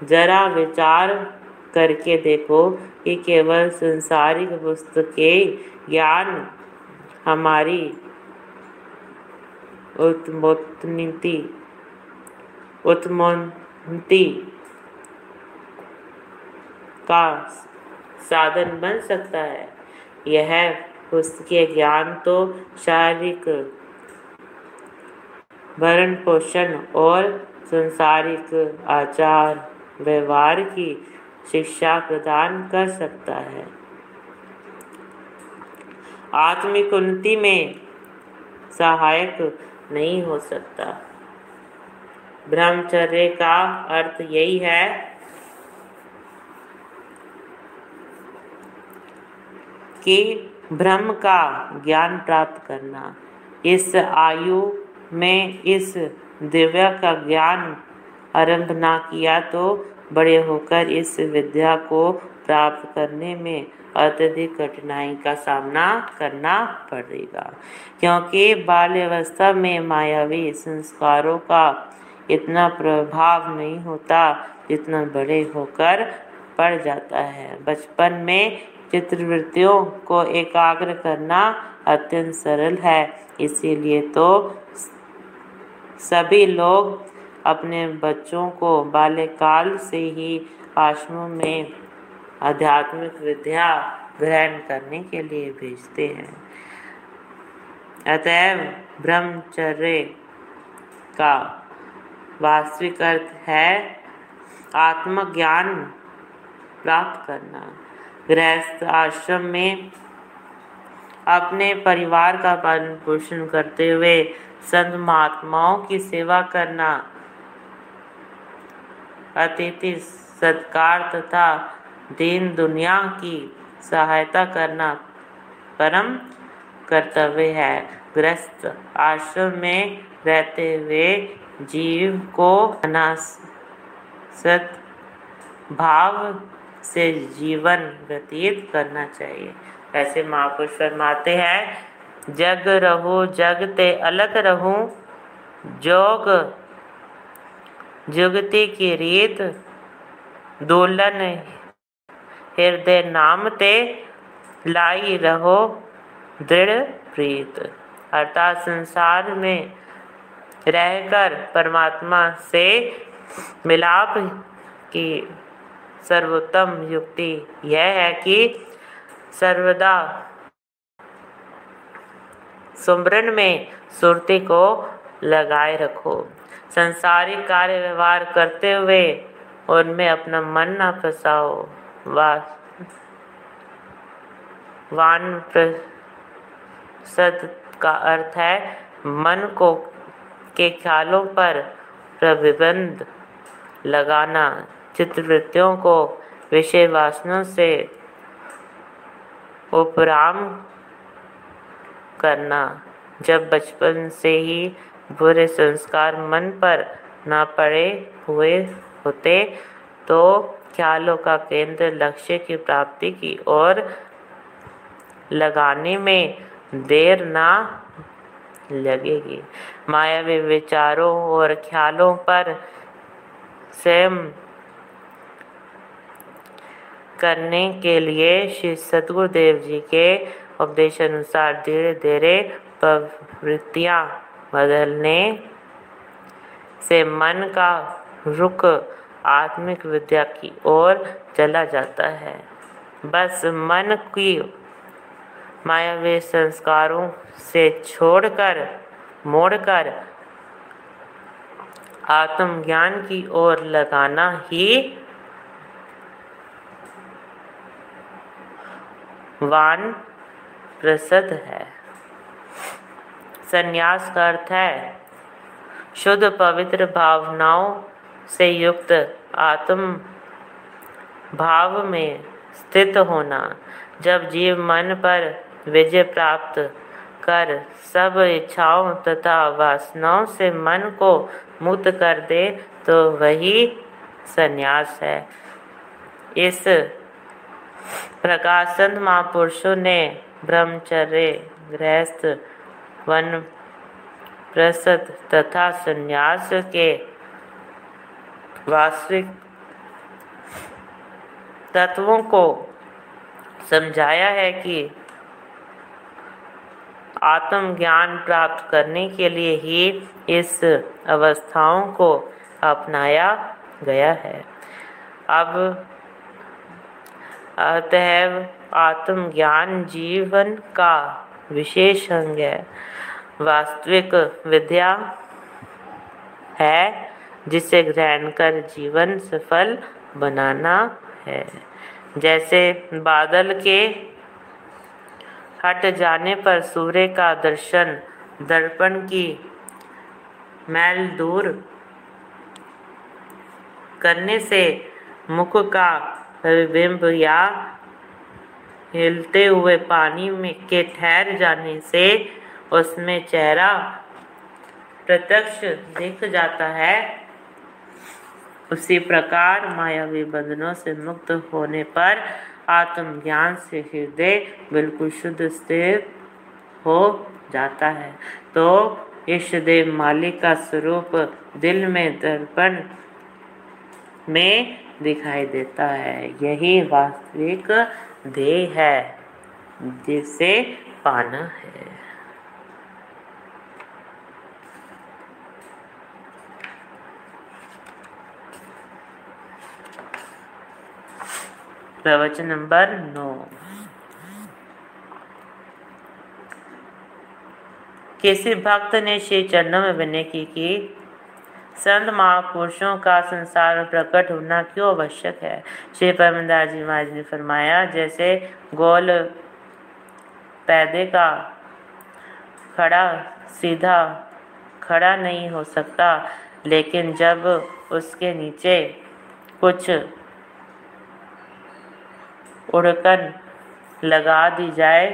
जरा विचार करके देखो कि केवल संसारिक पुस्तकें ज्ञान हमारी उत्मोत्ति उत्मोन्ति का साधन बन सकता है। यह पुस्तकीय ज्ञान तो शारीरिक भरण पोषण और संसारिक आचार व्यवहार की शिक्षा प्रदान कर सकता है। आत्मिक उन्नति में सहायक नहीं हो सकता। ब्रह्मचर्य का अर्थ यही है। कि ब्रह्म का ज्ञान प्राप्त करना, इस आयु में इस दिव्या का ज्ञान आरंभ ना किया तो बड़े होकर इस विद्या को प्राप्त करने में अत्यधिक कठिनाई का सामना करना पड़ेगा, क्योंकि बाल्यावस्था में मायावी संस्कारों का इतना प्रभाव नहीं होता जितना बड़े होकर पड़ जाता है। बचपन में चित्रवृत्तियों को एकाग्र करना अत्यंत सरल है, इसीलिए तो सभी लोग अपने बच्चों को बाल्यकाल से ही आश्रमों में आध्यात्मिक विद्या ग्रहण करने के लिए भेजते हैं। अतएव ब्रह्मचर्य का वास्तविक अर्थ है आत्मज्ञान प्राप्त करना। गृहस्थ आश्रम में अपने परिवार का पालन पोषण करते हुए संत महात्माओं की सेवा करना, अतिथि सत्कार तथा दीन दुनिया की सहायता करना परम कर्तव्य है। ग्रस्त आश्रम में रहते हुए जीव को अनासत भाव से जीवन व्यतीत करना चाहिए। ऐसे महापुरुष फरमाते हैं, जग रहो, जग ते अलग रहूँ। जोग, जुगती की रीत दोलन हृदय नाम ते लाई रहो दृढ़ प्रीत। अर्थात संसार में रहकर परमात्मा से मिलाप की सर्वोत्तम युक्ति यह है कि सर्वदा सुमरन में सुरती को लगाए रखो। संसारिक कार्य व्यवहार करते हुए उनमें अपना मन न फंसाओ। वान प्रसद का अर्थ है, मन को, के ख्यालों पर प्रतिबंध लगाना, चित्रवृत्तियों को विषय वासनों से उपराम करना। जब बचपन से ही बुरे संस्कार मन पर ना पड़े हुए होते तो ख्यालों का केंद्र लक्ष्य की प्राप्ति की ओर लगाने में देर ना लगेगी। मायावी विचारों और ख्यालों पर स्वयं करने के लिए श्री सदगुरुदेव जी के उपदेश अनुसार धीरे धीरे प्रवृत्तियाँ बदलने से मन का रुख आत्मिक विद्या की ओर चला जाता है। बस मन की मायावी संस्कारों से छोड़कर, मोड़कर आत्मज्ञान की ओर लगाना ही वान प्रसिद्ध है। संन्यास का अर्थ है, शुद्ध पवित्र भावनाओं से युक्त आत्म भाव में स्थित होना। जब जीव मन पर विजय प्राप्त कर सब इच्छाओं तथा वासनाओं से मन को मुक्त कर दे तो वही संन्यास है। इस प्रकार संत महापुरुषों ने ब्रह्मचर्य गृहस्थ वन प्रसद तथा संन्यास के वास्तविक तत्वों को समझाया है कि आत्मज्ञान प्राप्त करने के लिए ही इस अवस्थाओं को अपनाया गया है। अब अतएव आत्मज्ञान जीवन का विशेष अंग है। वास्तविक विद्या है जिसे ग्रहण कर जीवन सफल बनाना है। जैसे बादल के हट जाने पर सूर्य का दर्शन, दर्पण की मैल दूर करने से मुख का प्रतिबिंब या हिलते हुए पानी में के ठहर जाने से उसमें चेहरा प्रत्यक्ष दिख जाता है। उसी प्रकार मायावी बंधनों से मुक्त होने पर आत्मज्ञान से हृदय बिल्कुल शुद्ध स्थिर हो जाता है। तो इष्ट देव मालिक का स्वरूप दिल में दर्पण में दिखाई देता है। यही वास्तविक देह है जिसे पाना है। प्रवचन नंबर नौ। किसी भक्त ने श्री चरणों में विनती की संत महापुरुषों का संसार में प्रकट होना क्यों आवश्यक है? श्री परमदास जी महाराज ने फरमाया, जैसे गोल पैदे का खड़ा, सीधा खड़ा नहीं हो सकता, लेकिन जब उसके नीचे कुछ उड़कन लगा दी जाए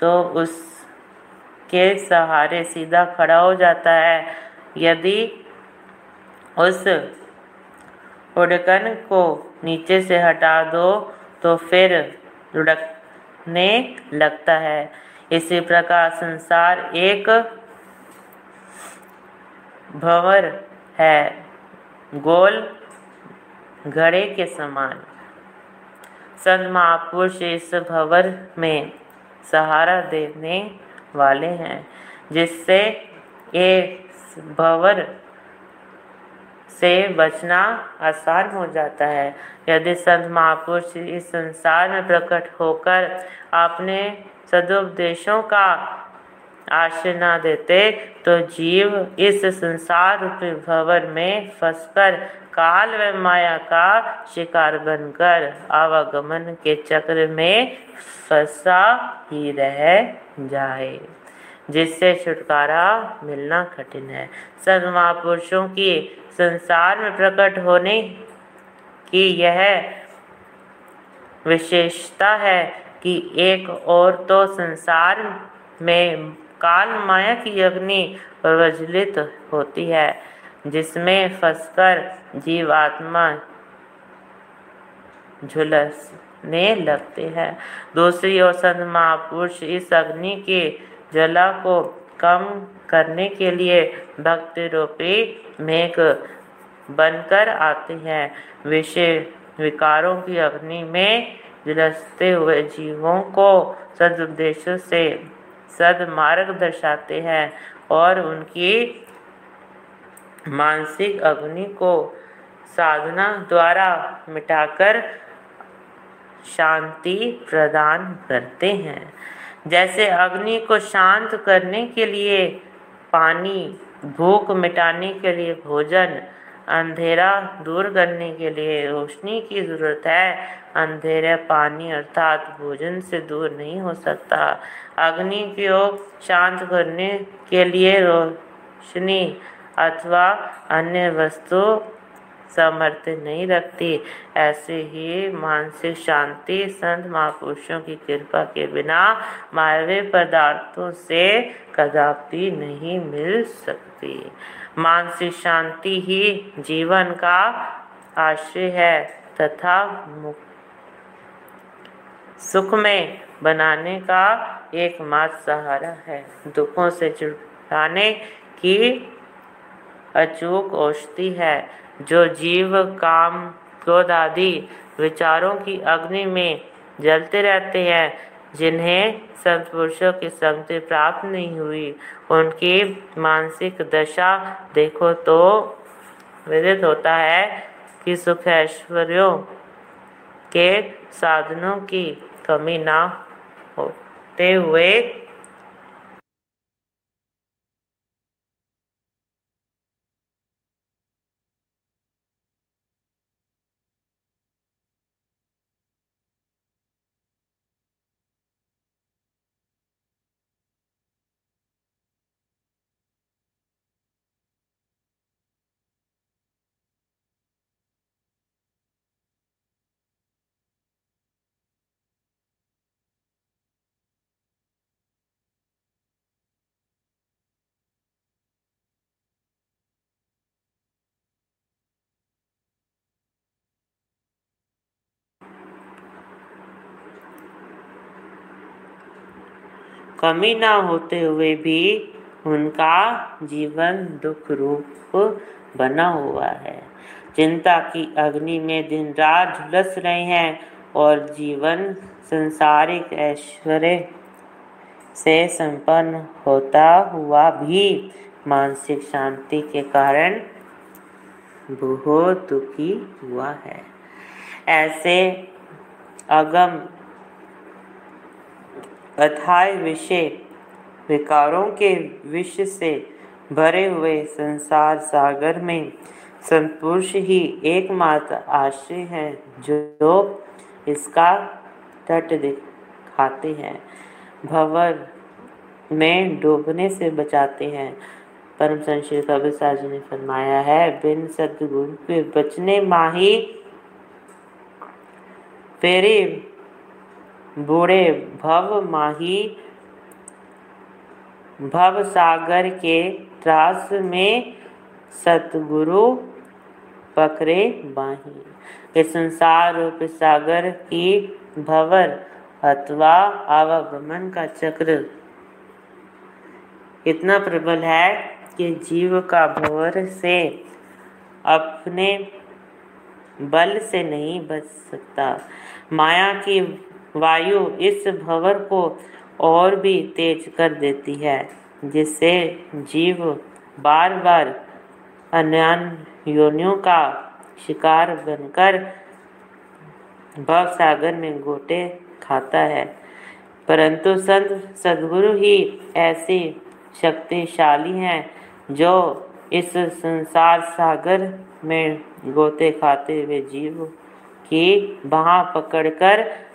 तो उसके सहारे सीधा खड़ा हो जाता है। यदि उस उड़कन को नीचे से हटा दो तो फिर लुढ़कने लगता है। इसी प्रकार संसार एक भंवर है, गोल घड़े के समान। संत महापुरुष इस भवर में सहारा देने वाले हैं, जिससे ये भवर से बचना आसान हो जाता है। यदि संत महापुरुष इस संसार में प्रकट होकर अपने सदुपदेशों का आश्रय न देते तो जीव इस संसार रूपी भवर में फंसकर काल व माया का शिकार बनकर आवागमन के चक्र में फंसा ही रह जाए, जिससे छुटकारा मिलना कठिन है। सद महापुरुषों की संसार में प्रकट होने की यह विशेषता है कि एक और तो संसार में काल माया की अग्नि प्रज्वलित होती है। जिसमें फंसकर जीवात्मा झुलसने लगते हैं। दूसरी ओर संत महापुरुष इस अग्नि की जला को कम करने के लिए भक्ति रूपी मेघ बनकर आते हैं। विषय विकारों की अग्नि में विलसते हुए जीवों को सदुद्देश्यों से सदमार्ग दर्शाते हैं और उनकी मानसिक अग्नि को साधना द्वारा मिटाकर शांति प्रदान करते हैं। जैसे अग्नि को शांत करने के लिए पानी, भूख मिटाने के लिए भोजन, अंधेरा दूर करने के लिए रोशनी की ज़रूरत है। अंधेरा पानी अर्थात भोजन से दूर नहीं हो सकता। अग्नि को शांत करने के लिए रोशनी अथवा अन्य वस्तु सामर्थ्य नहीं रखती। ऐसे ही मानसिक शांति, संत महापुरुषों की कृपा के बिना मानवीय पदार्थों से कदापि नहीं मिल सकती। मानसिक शांति ही जीवन का आश्रय है तथा सुख में बनाने का एकमात्र सहारा है। दुखों से छुड़ाने की अचूक औषधि है, जो जीव, काम, क्रोध आदि विचारों की अग्नि में जलते रहते हैं, जिन्हें सत्पुरुषों की संगति प्राप्त नहीं हुई। उनकी मानसिक दशा देखो तो विदित होता है कि सुख ऐश्वर्यों के साधनों की कमी ना होते हुए कमी ना होते हुए भी उनका जीवन दुख रूप बना हुआ है। चिंता की अग्नि में दिन रात झुलस रहे हैं और जीवन संसारिक ऐश्वर्य से संपन्न होता हुआ भी मानसिक शांति के कारण बहुत दुखी हुआ है। ऐसे अगम अथाय विषय विकारों के विष से भरे हुए संसार सागर में संतपुरुष ही एकमात्र आश्रय है, जो इसका तट दिखाते हैं। भवर में डूबने से बचाते हैं। परम संश्री कबीर साहब जी ने फरमाया है, बिन सदगुरु के बचने माही फेरे बूढ़े भव माही भव सागर के त्रास में सतगुरु पकड़े बाही। इस संसार रूप सागर की भवर अथवा आवागमन का चक्र इतना प्रबल है कि जीव का भवर से अपने बल से नहीं बच सकता। माया की वायु इस भंवर को और भी तेज कर देती है, जिससे जीव बार बार अन्य योनियों का शिकार बनकर भव सागर में गोटे खाता है। परंतु संत सदगुरु ही ऐसे शक्तिशाली हैं, जो इस संसार सागर में गोते खाते हुए जीव की बाह पकड़कर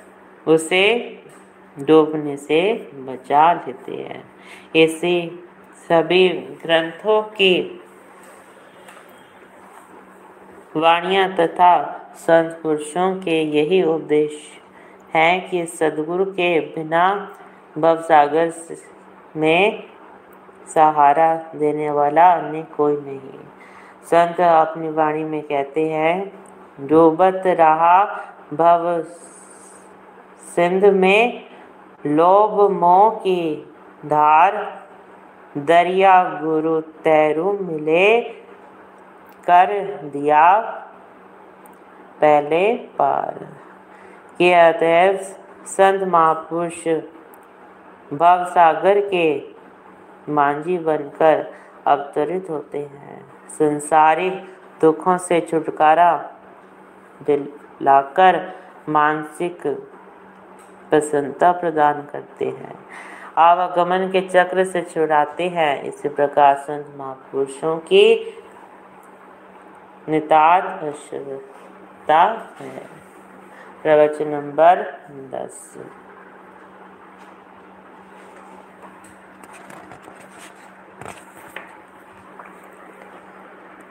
उसे डूबने से बचा लेते हैं। ऐसे सभी ग्रंथों की वाणियाँ तथा संत पुरुषों के यही उपदेश हैं कि सदगुरु के बिना भवसागर में सहारा देने वाला अन्य कोई नहीं। संत अपनी वाणी में कहते हैं, डूबत रहा भव सिंध में लोभ मोह की धार दरिया गुरु तैरू मिले कर दिया पहले पार। के अतएव संत महापुरुष भव सागर के मांझी बनकर अवतरित होते हैं। संसारिक दुखों से छुटकारा दिलाकर मानसिक प्रसन्नता प्रदान करते हैं। आवागमन के चक्र से छुड़ाते हैं। इसी प्रकार संत महापुरुषों की आवश्यकता है। प्रवचन नंबर दस।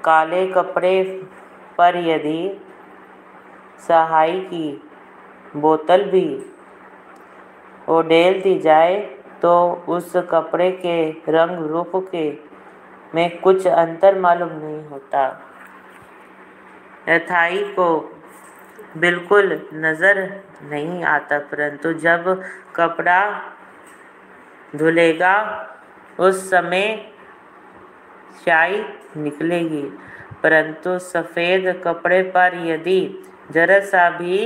काले कपड़े पर यदि सहाय की बोतल भी उडेल दी जाए तो उस कपड़े के रंग रूप के में कुछ अंतर मालूम नहीं होता। अथाई को बिल्कुल नज़र नहीं आता, परंतु जब कपड़ा धुलेगा, उस समय स्याही निकलेगी। परंतु सफ़ेद कपड़े पर यदि जरा सा भी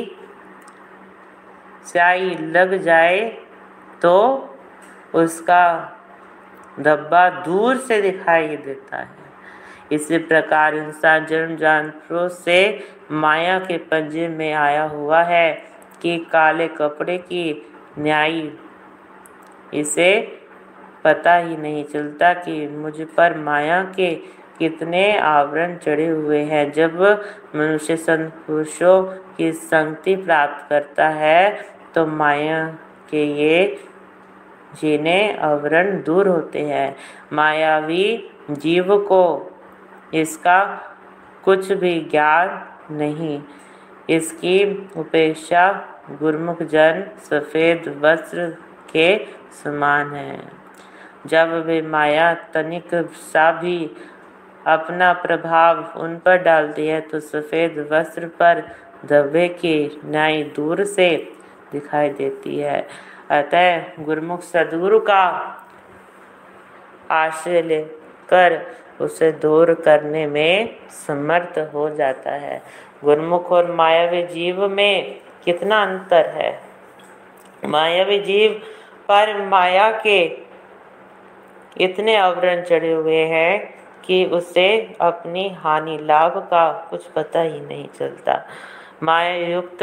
स्याही लग जाए तो उसका धब्बा दूर से दिखाई देता है। इसी प्रकार इंसान जन्म जानपुरों से माया के पंजे में आया हुआ है कि काले कपड़े की न्याय इसे पता ही नहीं चलता कि मुझ पर माया के कितने आवरण चढ़े हुए हैं। जब मनुष्य संत पुरुषों की संगति प्राप्त करता है तो माया के ये जीने आवरण दूर होते हैं। मायावी जीव को इसका कुछ भी ज्ञान नहीं। इसकी उपेक्षा गुरमुख जन सफ़ेद वस्त्र के समान है। जब वे माया तनिक सा भी अपना प्रभाव उन पर डालती है तो सफ़ेद वस्त्र पर धब्बे की न्याय दूर से दिखाई देती है। अतः गुरुमुख सदगुरु का आश्रय लेकर उसे दूर करने में समर्थ हो जाता है। गुरुमुख और मायावी जीव में कितना अंतर है। मायावी जीव पर माया के इतने आवरण चढ़े हुए हैं कि उसे अपनी हानि लाभ का कुछ पता ही नहीं चलता। माया युक्त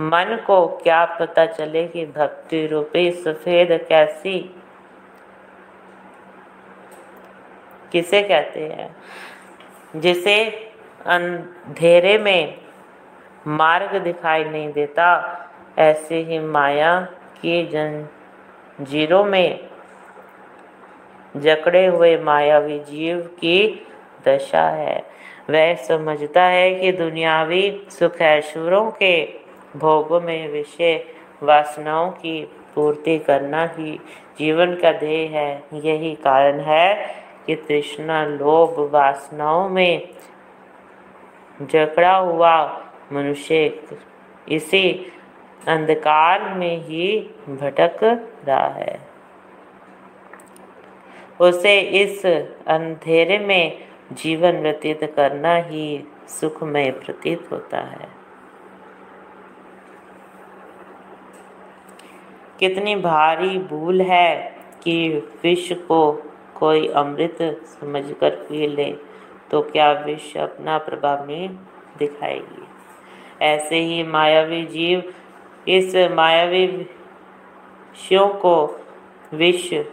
मन को क्या पता चले कि भक्ति रूपी सफ़ेद कैसी किसे कहते हैं? जिसे अंधेरे में मार्ग दिखाई नहीं देता, ऐसे ही माया की जंजीरों में जकड़े हुए मायावी जीव की दशा है। वह समझता है कि दुनियावी सुख ऐश्वरों के भोगों में विषय वासनाओं की पूर्ति करना ही जीवन का ध्येय है। यही कारण है कि तृष्णा लोभ वासनाओं में जकड़ा हुआ मनुष्य इसी अंधकार में ही भटक रहा है। उसे इस अंधेरे में जीवन व्यतीत करना ही सुखमय प्रतीत होता है। कितनी भारी भूल है कि विश्व को कोई अमृत समझकर पी ले तो क्या विश्व अपना प्रभाव नहीं दिखाएगी? ऐसे ही मायावी जीव, इस मायावी विषयों को विश्व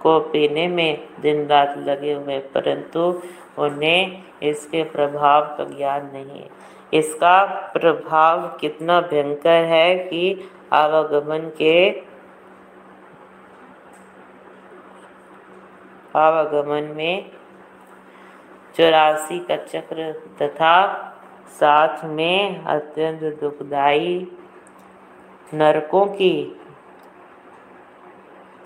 को पीने में दिन रात लगे हुए परंतु उन्हें इसके प्रभाव का ज्ञान नहीं। इसका प्रभाव कितना भयंकर है कि आवागमन के आवागमन में चौरासी का चक्र तथा साथ में अत्यंत दुखदाई नरकों की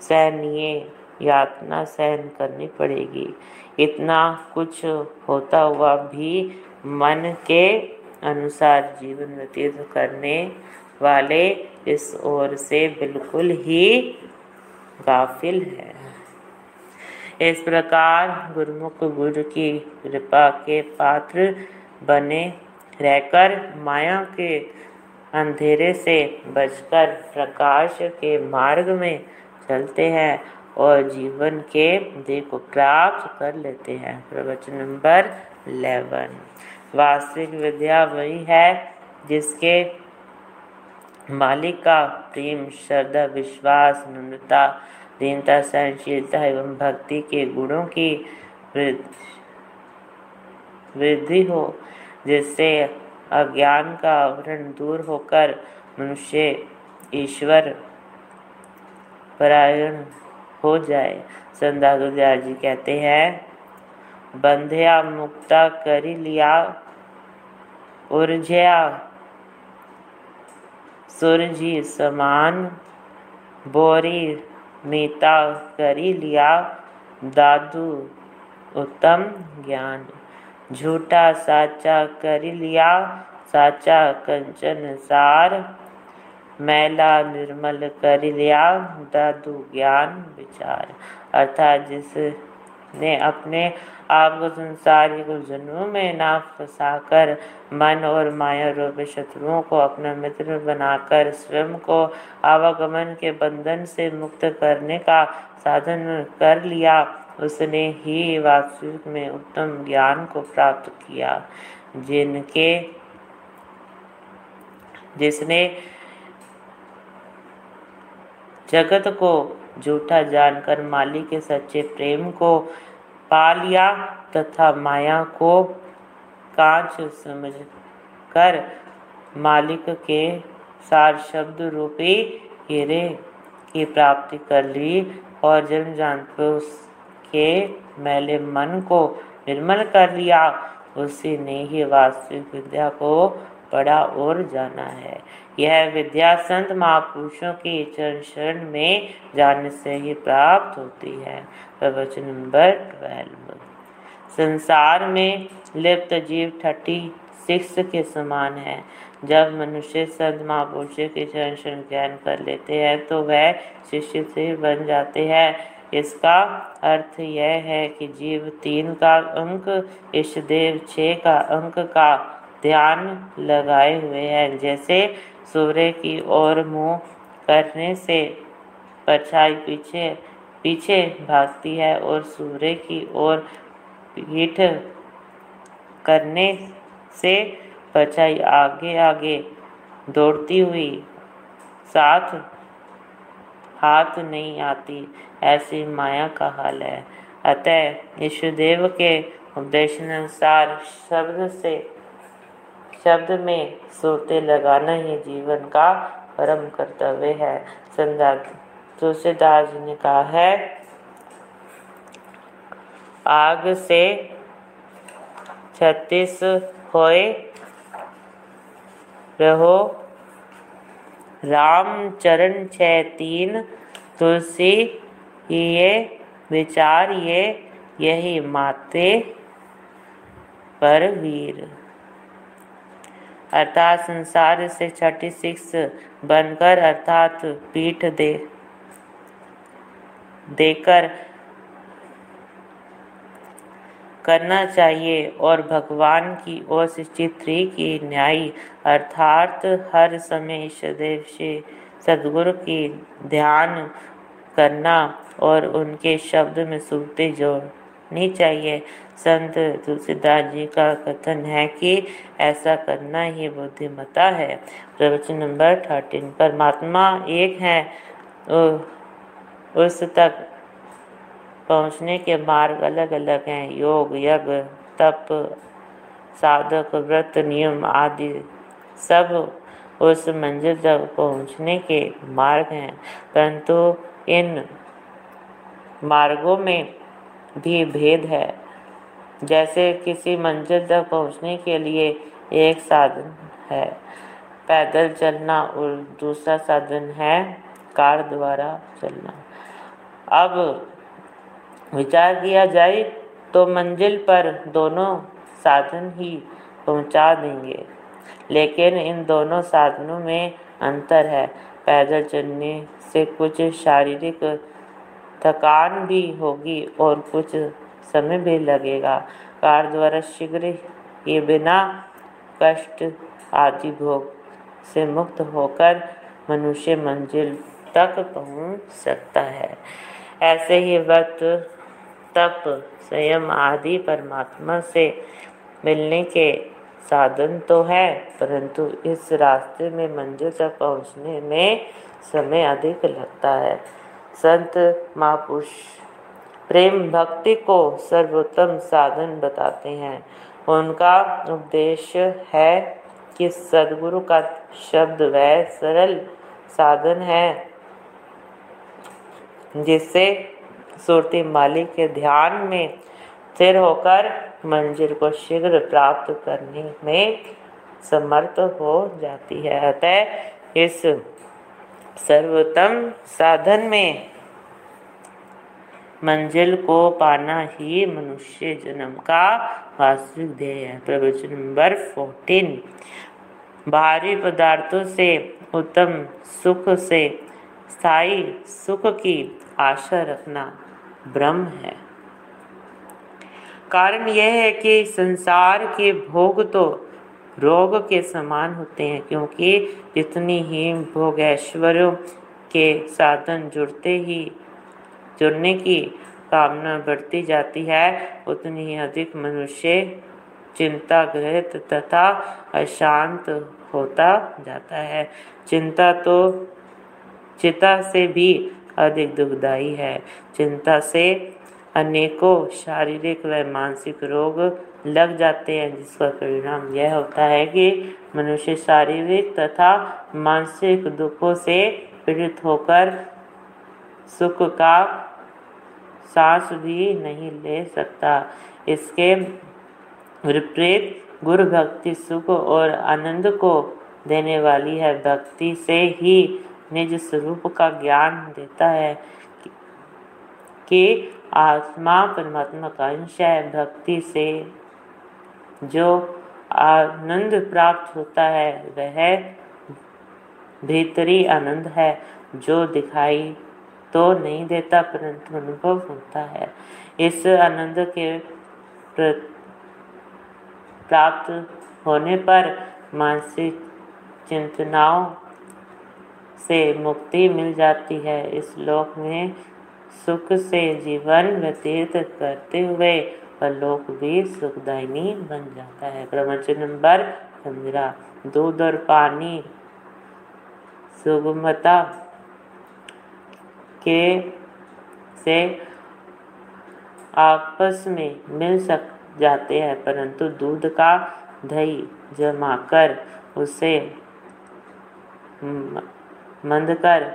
सहनीय यातना सहन करनी पड़ेगी। इतना कुछ होता हुआ भी मन के अनुसार जीवन व्यतीत करने वाले इस ओर से बिल्कुल ही गाफिल है। इस प्रकार गुरुमुख गुरु की कृपा के पात्र बने रहकर माया के अंधेरे से बचकर प्रकाश के मार्ग में चलते हैं और जीवन के दे को प्राप्त कर लेते हैं। प्रवचन नंबर इलेवन। वास्तविक विद्या वही है जिसके मालिक का प्रेम, श्रद्धा, विश्वास, नम्रता, दीनता, सहनशीलता एवं भक्ति के गुणों की वृद्धि हो, जिससे अज्ञान का आवरण दूर होकर मनुष्य ईश्वर परायण हो जाए। संदादू जी कहते हैं, बंध्या मुक्ता करी लिया उर्जया सूरजी समान, बोरी मीता करी लिया, दादू उत्तम ज्ञान। झूठा साचा कर लिया, साचा कंचन सार मैला निर्मल कर लिया, दादू ज्ञान विचार। अर्थात जिसने अपने आप को संसार के जन्मों में ना फंसाकर मन और माया रूप शत्रुओं को अपना मित्र बनाकर स्वयं को आवागमन के बंधन से मुक्त करने का साधन कर लिया, उसने ही वास्तविक में उत्तम ज्ञान को प्राप्त किया। जिनके, जिसने जगत को झूठा जानकर मालिक के सच्चे प्रेम को पा लिया तथा माया को कांच समझकर मालिक के सार शब्द रूपी हीरे की प्राप्ति कर ली और जन्म जान के मैले मन को निर्मल कर लिया। उसी ने ही वास्तविक विद्या को पढ़ा और जाना है। यह विद्या संत महापुरुषों की चरण शरण में जाने से ही प्राप्त होती है। प्रवचन नंबर ट्वेल्व संसार में लिप्त जीव थर्टी सिक्स के समान है। जब मनुष्य संत महापुरुषों के चरण शरण ज्ञान कर लेते हैं तो वह शिष्य से बन जाते हैं। इसका अर्थ यह है कि जीव तीन का अंक इष्टदेव छः का अंक का ध्यान लगाए हुए हैं। जैसे सूर्य की ओर मुँह करने से परछाई पीछे पीछे भागती है और सूर्य की ओर पीठ करने से परछाई आगे आगे दौड़ती हुई साथ हाथ नहीं आती। ऐसी माया का हाल है। अतः ईश्वदेव के उपदेशानुसार शब्द से शब्द में सोते लगाना ही जीवन का परम कर्तव्य है। तुलसीदास ने कहा है, आग से छत्तीस होए रहो। राम चरण छह तीन, तुलसी ये विचार ये, यही माते पर वीर। अर्थात संसार से छठी सिक्स बनकर अर्थात पीठ दे, देकर करना चाहिए और भगवान की ओर थ्री की न्याय, अर्थात हर समय सदैव से सदगुरु की ध्यान करना और उनके शब्द में सूरतें जोड़नी चाहिए। संत तुलसीदास जी का कथन है कि ऐसा करना ही बुद्धिमता है। प्रवचन नंबर थर्टीन परमात्मा एक है उस तक पहुँचने के मार्ग अलग अलग हैं। योग, यज्ञ, तप, साधक, व्रत, नियम आदि सब उस मंजिल तक पहुँचने के मार्ग हैं। परंतु इन मार्गों में भी भेद है। जैसे किसी मंजिल तक पहुँचने के लिए एक साधन है। पैदल चलना और दूसरा साधन है कार द्वारा चलना। अब विचार किया जाए तो मंजिल पर दोनों साधन ही पहुँचा देंगे। लेकिन इन दोनों साधनों में अंतर है। पैदल चलने से कुछ शारीरिक थकान भी होगी और कुछ समय भी लगेगा। कार द्वारा शीघ्र ये बिना कष्ट आदि भोग से मुक्त होकर मनुष्य मंजिल तक पहुँच सकता है। ऐसे ही वक्त तप, संयम आदि परमात्मा से मिलने के साधन तो है, परंतु इस रास्ते में मंजिल तक पहुँचने में समय अधिक लगता है। संत महापुरुष, प्रेम भक्ति को सर्वोत्तम साधन बताते हैं। उनका उद्देश्य है कि सदगुरु का शब्द वह सरल साधन है, जिससे सूरती मालिक के ध्यान में स्थिर होकर मंजिल को शीघ्र प्राप्त करने में समर्थ हो जाती है। अतः इस सर्वोत्तम साधन में। मंजिल को पाना ही मनुष्य जन्म का वास्तविक ध्येय है। प्रवचन नंबर फोर्टीन बाहरी पदार्थों से उत्तम सुख से स्थायी सुख की आशा रखना ब्रह्म है। कारण यह है कि संसार के भोग तो रोग के समान होते हैं, क्योंकि जितनी ही भोग के साधन जुड़ते ही, जुड़ने की कामना बढ़ती जाती है, उतनी ही अधिक मनुष्य चिंता ग्रहित तथा अशांत होता जाता है। चिंता तो चिता से भी अधिक दुखदाई है। चिंता से अनेकों शारीरिक व मानसिक रोग लग जाते हैं जिसका परिणाम यह होता है कि मनुष्य शारीरिक तथा मानसिक दुखों से पीड़ित होकर सुख का सांस भी नहीं ले सकता। इसके विपरीत, गुरु भक्ति सुख और आनंद को देने वाली है। भक्ति से ही निज स्वरूप का ज्ञान देता है कि आत्मा परमात्मा का अंश है। भक्ति से जो आनंद प्राप्त होता है, वह भीतरी आनंद है, जो दिखाई तो नहीं देता, परंतु अनुभव होता है। इस आनंद के प्राप्त होने पर मानसिक चिंतनाओं से मुक्ति मिल जाती है। इस लोक में सुख से जीवन व्यतीत करते हुए लोक भी सुखदायनी बन जाता है। प्रवचन नंबर पंद्रह दूध और पानी, सुगमता के से आपस में मिल सक जाते हैं, परंतु दूध का दही जमाकर उसे मंद कर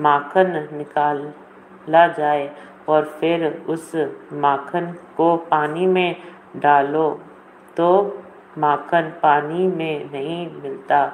माखन निकाला जाए। और फिर उस माखन को पानी में डालो तो माखन पानी में नहीं मिलता।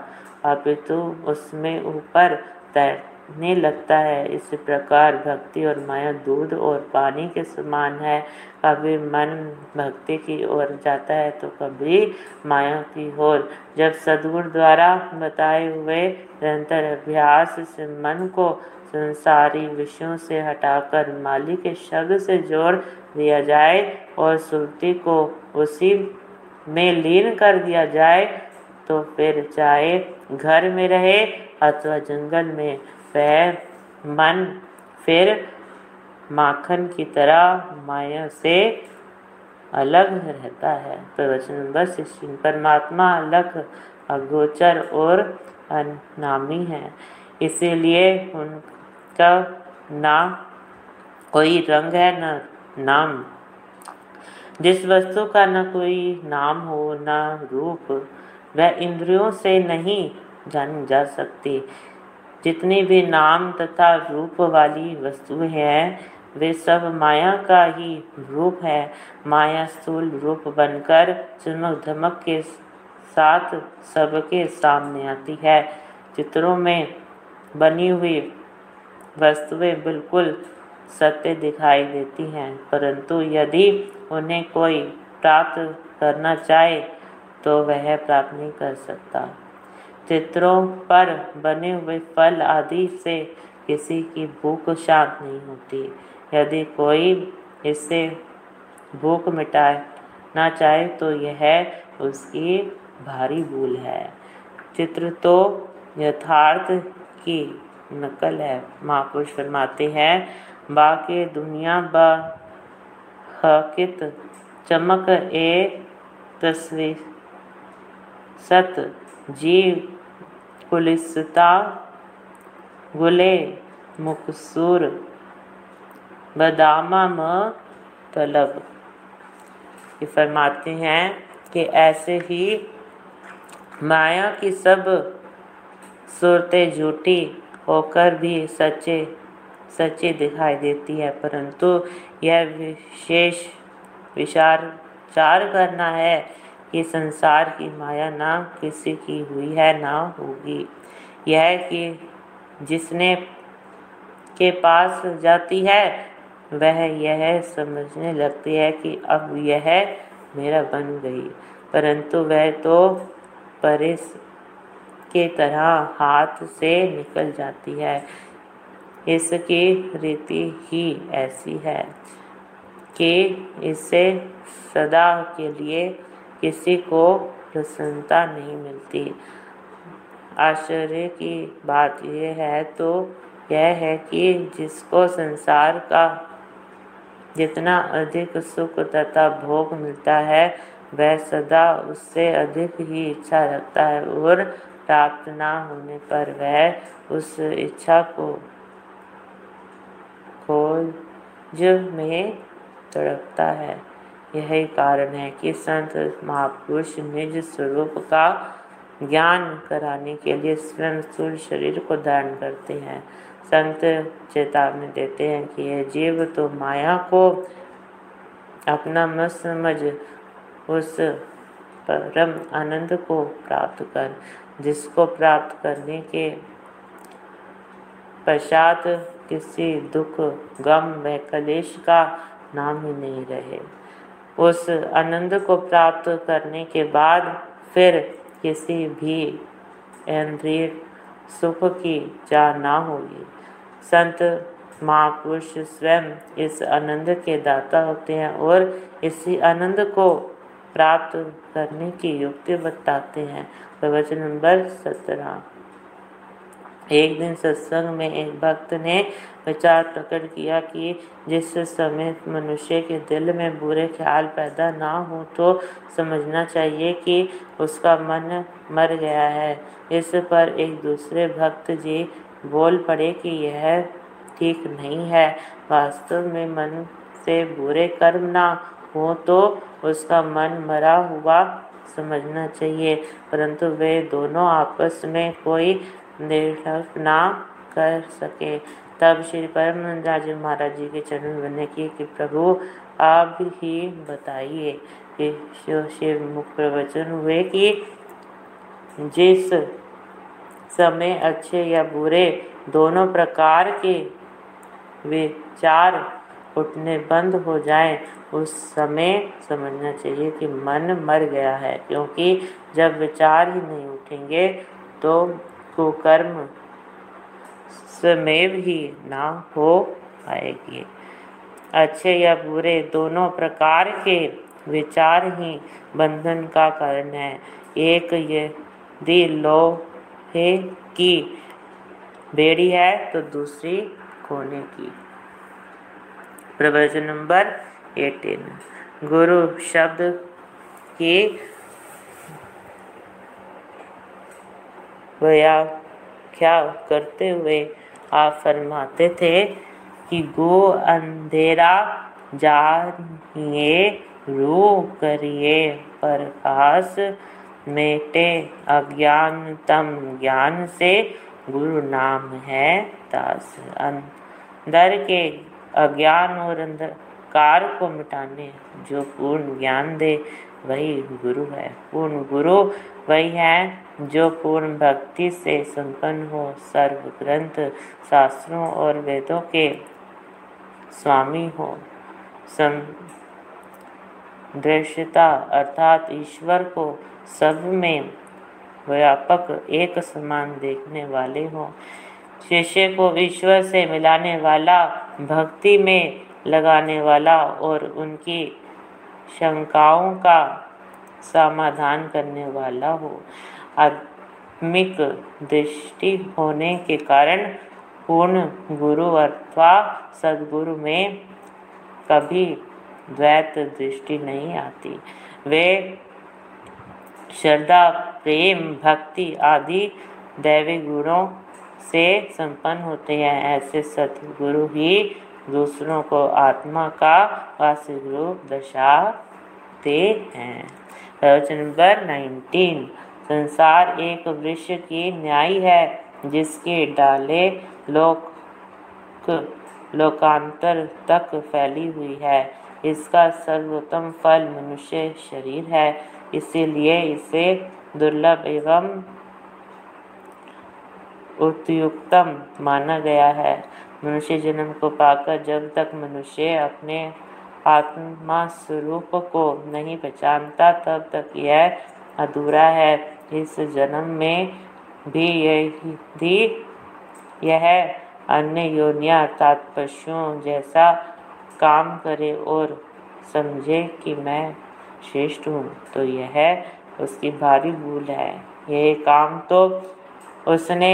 अपितु उसमें ऊपर तैर ने लगता है। इस प्रकार भक्ति और माया दूध और पानी के समान है। कभी मन भक्ति की ओर जाता है तो कभी माया की ओर। जब सदगुरु द्वारा बताए हुए निरंतर अभ्यास से मन को संसारी विषयों से हटाकर माली के शब्द से जोड़ दिया जाए और सुरती को उसी में लीन कर दिया जाए तो फिर चाहे घर में रहे अथवा जंगल में वह मन फिर माखन की तरह माया से अलग रहता है। प्रवचन नंबर सिक्सटीन, परमात्मा अलग, अगोचर और अनामी है। इसीलिए उनका ना कोई रंग है, न नाम। जिस वस्तु का न कोई नाम हो, न रूप, वह इंद्रियों से नहीं जानी जा सकती। जितनी भी नाम तथा रूप वाली वस्तुएँ हैं, वे सब माया का ही रूप है। माया स्थूल रूप बनकर चमक धमक के साथ सबके सामने आती है। चित्रों में बनी हुई वस्तुएँ बिल्कुल सत्य दिखाई देती हैं, परंतु यदि उन्हें कोई प्राप्त करना चाहे तो वह प्राप्त नहीं कर सकता। चित्रों पर बने हुए फल आदि से किसी की भूख शांत नहीं होती। यदि कोई इससे भूख मिटाना चाहे तो यह उसकी भारी भूल है। चित्र तो यथार्थ की नकल है। महापुरुष फरमाते हैं, बाकी दुनिया ब हकित, चमक ए तस्वीर, सत, जीव, कुलिसता, गुले, मुकसूर, बदामा, म, तलब। ये फरमाते हैं कि ऐसे ही माया की सब सूरतें झूठी होकर भी सच्चे, सच्ची दिखाई देती है, परंतु यह विशेष विचार चार करना है कि संसार की माया ना किसी की हुई है, ना होगी। यह कि जिसने के पास जाती है, वह यह समझने लगती है कि अब यह मेरा बन गई, परंतु वह तो परिस के तरह हाथ से निकल जाती है। इसकी रीति ही ऐसी है कि इससे सदा के लिए किसी को प्रसन्नता नहीं मिलती। आश्चर्य की बात यह है तो यह है कि जिसको संसार का जितना अधिक सुख तथा भोग मिलता है, वह सदा उससे अधिक ही इच्छा रखता है और प्राप्त ना होने पर वह उस इच्छा को खोज में तड़पता है। यही कारण है कि संत महापुरुष निज स्वरूप का ज्ञान कराने के लिए स्वयं स्थूल शरीर को धारण करते हैं। संत चेतावनी देते हैं कि यह जीव तो माया को अपना मत समझ उस परम आनंद को प्राप्त कर जिसको प्राप्त करने के पश्चात किसी दुख, गम व कलेश का नाम ही नहीं रहे। उस आनंद को प्राप्त करने के बाद फिर किसी भी इंद्रिय सुख की चाह ना होगी। संत महापुरुष स्वयं इस आनंद के दाता होते हैं और इसी आनंद को प्राप्त करने की युक्ति बताते हैं। प्रवचन नंबर सत्रह। एक दिन सत्संग में एक भक्त ने विचार प्रकट किया कि जिस समय मनुष्य के दिल में बुरे ख्याल पैदा ना हो तो समझना चाहिए कि उसका मन मर गया है। इस पर एक दूसरे भक्त जी बोल पड़े कि यह ठीक नहीं है। वास्तव में मन से बुरे कर्म ना हो तो उसका मन मरा हुआ समझना चाहिए। परंतु वे दोनों आपस में कोई निर्णय ना कर सके। तब श्री परमानंद जी महाराज जी के चरण बने की, कि प्रभु, आप ही बताइए कि शिव शिव मुख प्रवचन हुए कि जिस समय अच्छे या बुरे दोनों प्रकार के विचार उठने बंद हो जाए, उस समय समझना चाहिए कि मन मर गया है। क्योंकि जब विचार ही नहीं उठेंगे तो कुकर्म स्वमेव ही ना हो पाएगी। अच्छे या बुरे दोनों प्रकार के विचार ही बंधन का कारण है। एक यदि लोहे की बेड़ी है तो दूसरी खोने की। प्रवचन नंबर एटीन। गुरु शब्द की व्याख्या करते हुए आप फरमाते थे कि गो अंधेरा जानिए, रू करिए प्रकाश मेटे अज्ञानतम ज्ञान से गुरु नाम है दास। अंदर के अज्ञान और अंधकार को मिटाने, जो पूर्ण ज्ञान दे, वही गुरु है। पूर्ण गुरु वही है, जो पूर्ण भक्ति से संपन्न हो। सर्व ग्रंथ शास्त्रों और वेदों के स्वामी हो। सम दृश्यता अर्थात ईश्वर को सब में व्यापक एक समान देखने वाले हों। शिष्य को ईश्वर से मिलाने वाला, भक्ति में लगाने वाला और उनकी शंकाओं का समाधान करने वाला हो। आत्मिक दृष्टि होने के कारण पूर्ण गुरु अथवा सदगुरु में कभी द्वैत दृष्टि नहीं आती। वे श्रद्धा, प्रेम, भक्ति आदि दैवी गुणों से संपन्न होते हैं। ऐसे सतगुरु ही दूसरों को आत्मा का वास्तविक रूप दर्शाते हैं। प्रवचन नंबर नाइनटीन, संसार एक वृक्ष की न्याय है, जिसके डाले लोक, लोकांतर तक फैली हुई है। इसका सर्वोत्तम फल मनुष्य शरीर है, इसीलिए इसे दुर्लभ एवं उत्युक्तम माना गया है। मनुष्य जन्म को पाकर जब तक मनुष्य अपने आत्मा स्वरूप को नहीं पहचानता, तब तक यह अधूरा है। इस जन्म में भी यही यह अन्य योनिया अर्थात पशुओं जैसा काम करे और समझे कि मैं श्रेष्ठ हूँ तो यह उसकी भारी भूल है। यह काम तो उसने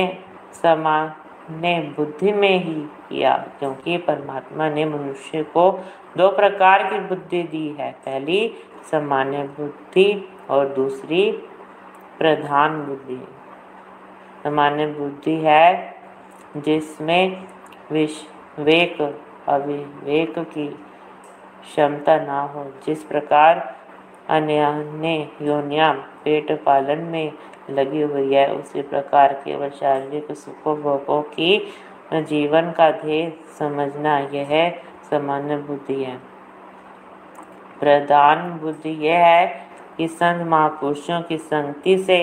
सामान्य बुद्धि में ही किया, क्योंकि परमात्मा ने मनुष्य को दो प्रकार की बुद्धि दी है। पहली, सामान्य बुद्धि और दूसरी, प्रधान बुद्धि। सामान्य बुद्धि है जिसमें विवेक, अविवेक की क्षमता ना हो। जिस प्रकार अन्य योनिया पेट पालन में लगी हुई है। उसी प्रकार केवल शारीरिक सुखोभोगों की जीवन का ध्येय समझना यह सामान्य बुद्धि है। प्रधान बुद्धि यह है कि संत महापुरुषों की संगति से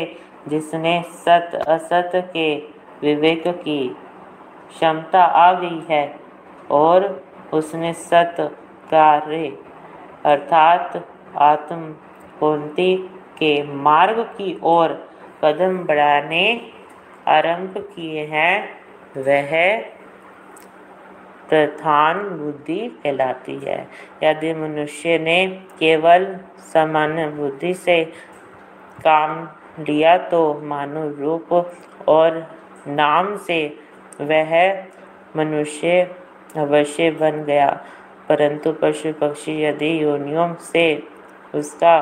जिसने सत असत के विवेक की क्षमता आ गई है और उसने सत कार्य अर्थात आत्म के मार्ग की ओर कदम बढ़ाने आरंभ किए हैं, वह प्रधान बुद्धि कहलाती है। यदि मनुष्य ने केवल सामान्य बुद्धि से काम लिया तो मानव रूप और नाम से वह मनुष्य अवश्य बन गया। परंतु पशु पक्षी यदि योनियों से उसका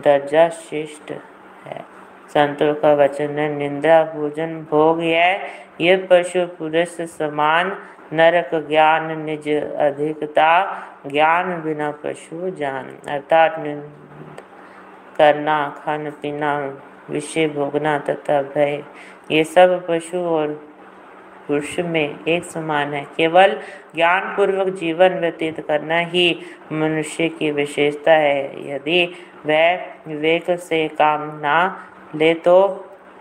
दर्जा श्रेष्ठ संतों का वचन है निंदा भोजन, भोग है। ये पशु पुरुष समान, नरक ज्ञान, निज अधिकता, ज्ञान बिना पशु जान। अर्थात करना, खान पीना, विषय भोगना तथा भय, ये सब पशु और पुरुष में एक समान है। केवल ज्ञान पूर्वक जीवन व्यतीत करना ही मनुष्य की विशेषता है। यदि वह विवेक से काम ना ले तो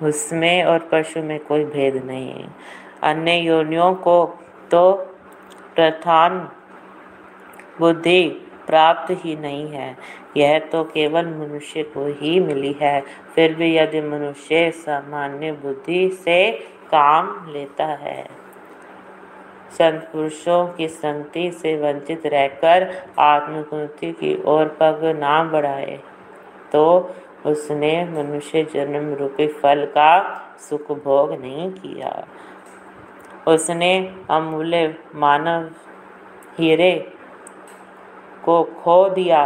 उसमें और पशु में कोई भेद नहीं। अन्य योनियों को तो प्रधान बुद्धि प्राप्त ही नहीं है। यह तो केवल मनुष्य को ही मिली है। फिर भी यदि मनुष्य सामान्य बुद्धि से काम लेता है, संत पुरुषों की संगति से वंचित रहकर आत्मकुति की ओर पग ना बढ़ाए तो उसने मनुष्य जन्म रूपी फल का सुख भोग नहीं किया। उसने अमूल्य मानव हीरे को खो दिया।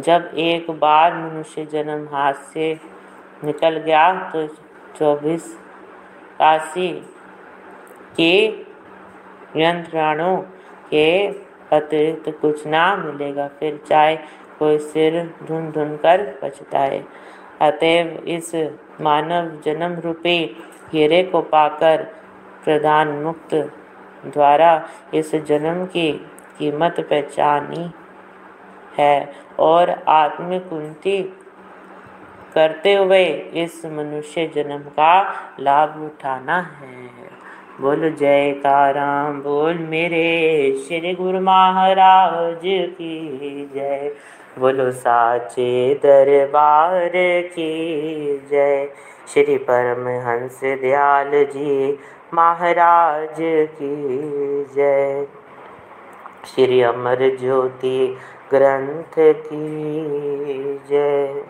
जब एक बार मनुष्य जन्म हाथ से निकल गया तो चौबीस राशि के यंत्राणों के अतिरिक्त कुछ ना मिलेगा। फिर चाहे कोई सिर धुन धुन कर पछताए। अतएव इस मानव जन्म रूपी हीरे को पाकर प्रधान मुक्त द्वारा इस जन्म की कीमत पहचानी है और आत्मिक उन्नति करते हुए इस मनुष्य जन्म का लाभ उठाना है। बोल जय राम बोल मेरे श्री गुरु महाराज की जय। बोलो साचे दरबार की जय। श्री परमहंस दयाल जी महाराज की जय। श्री अमर ज्योति ग्रंथ की जय।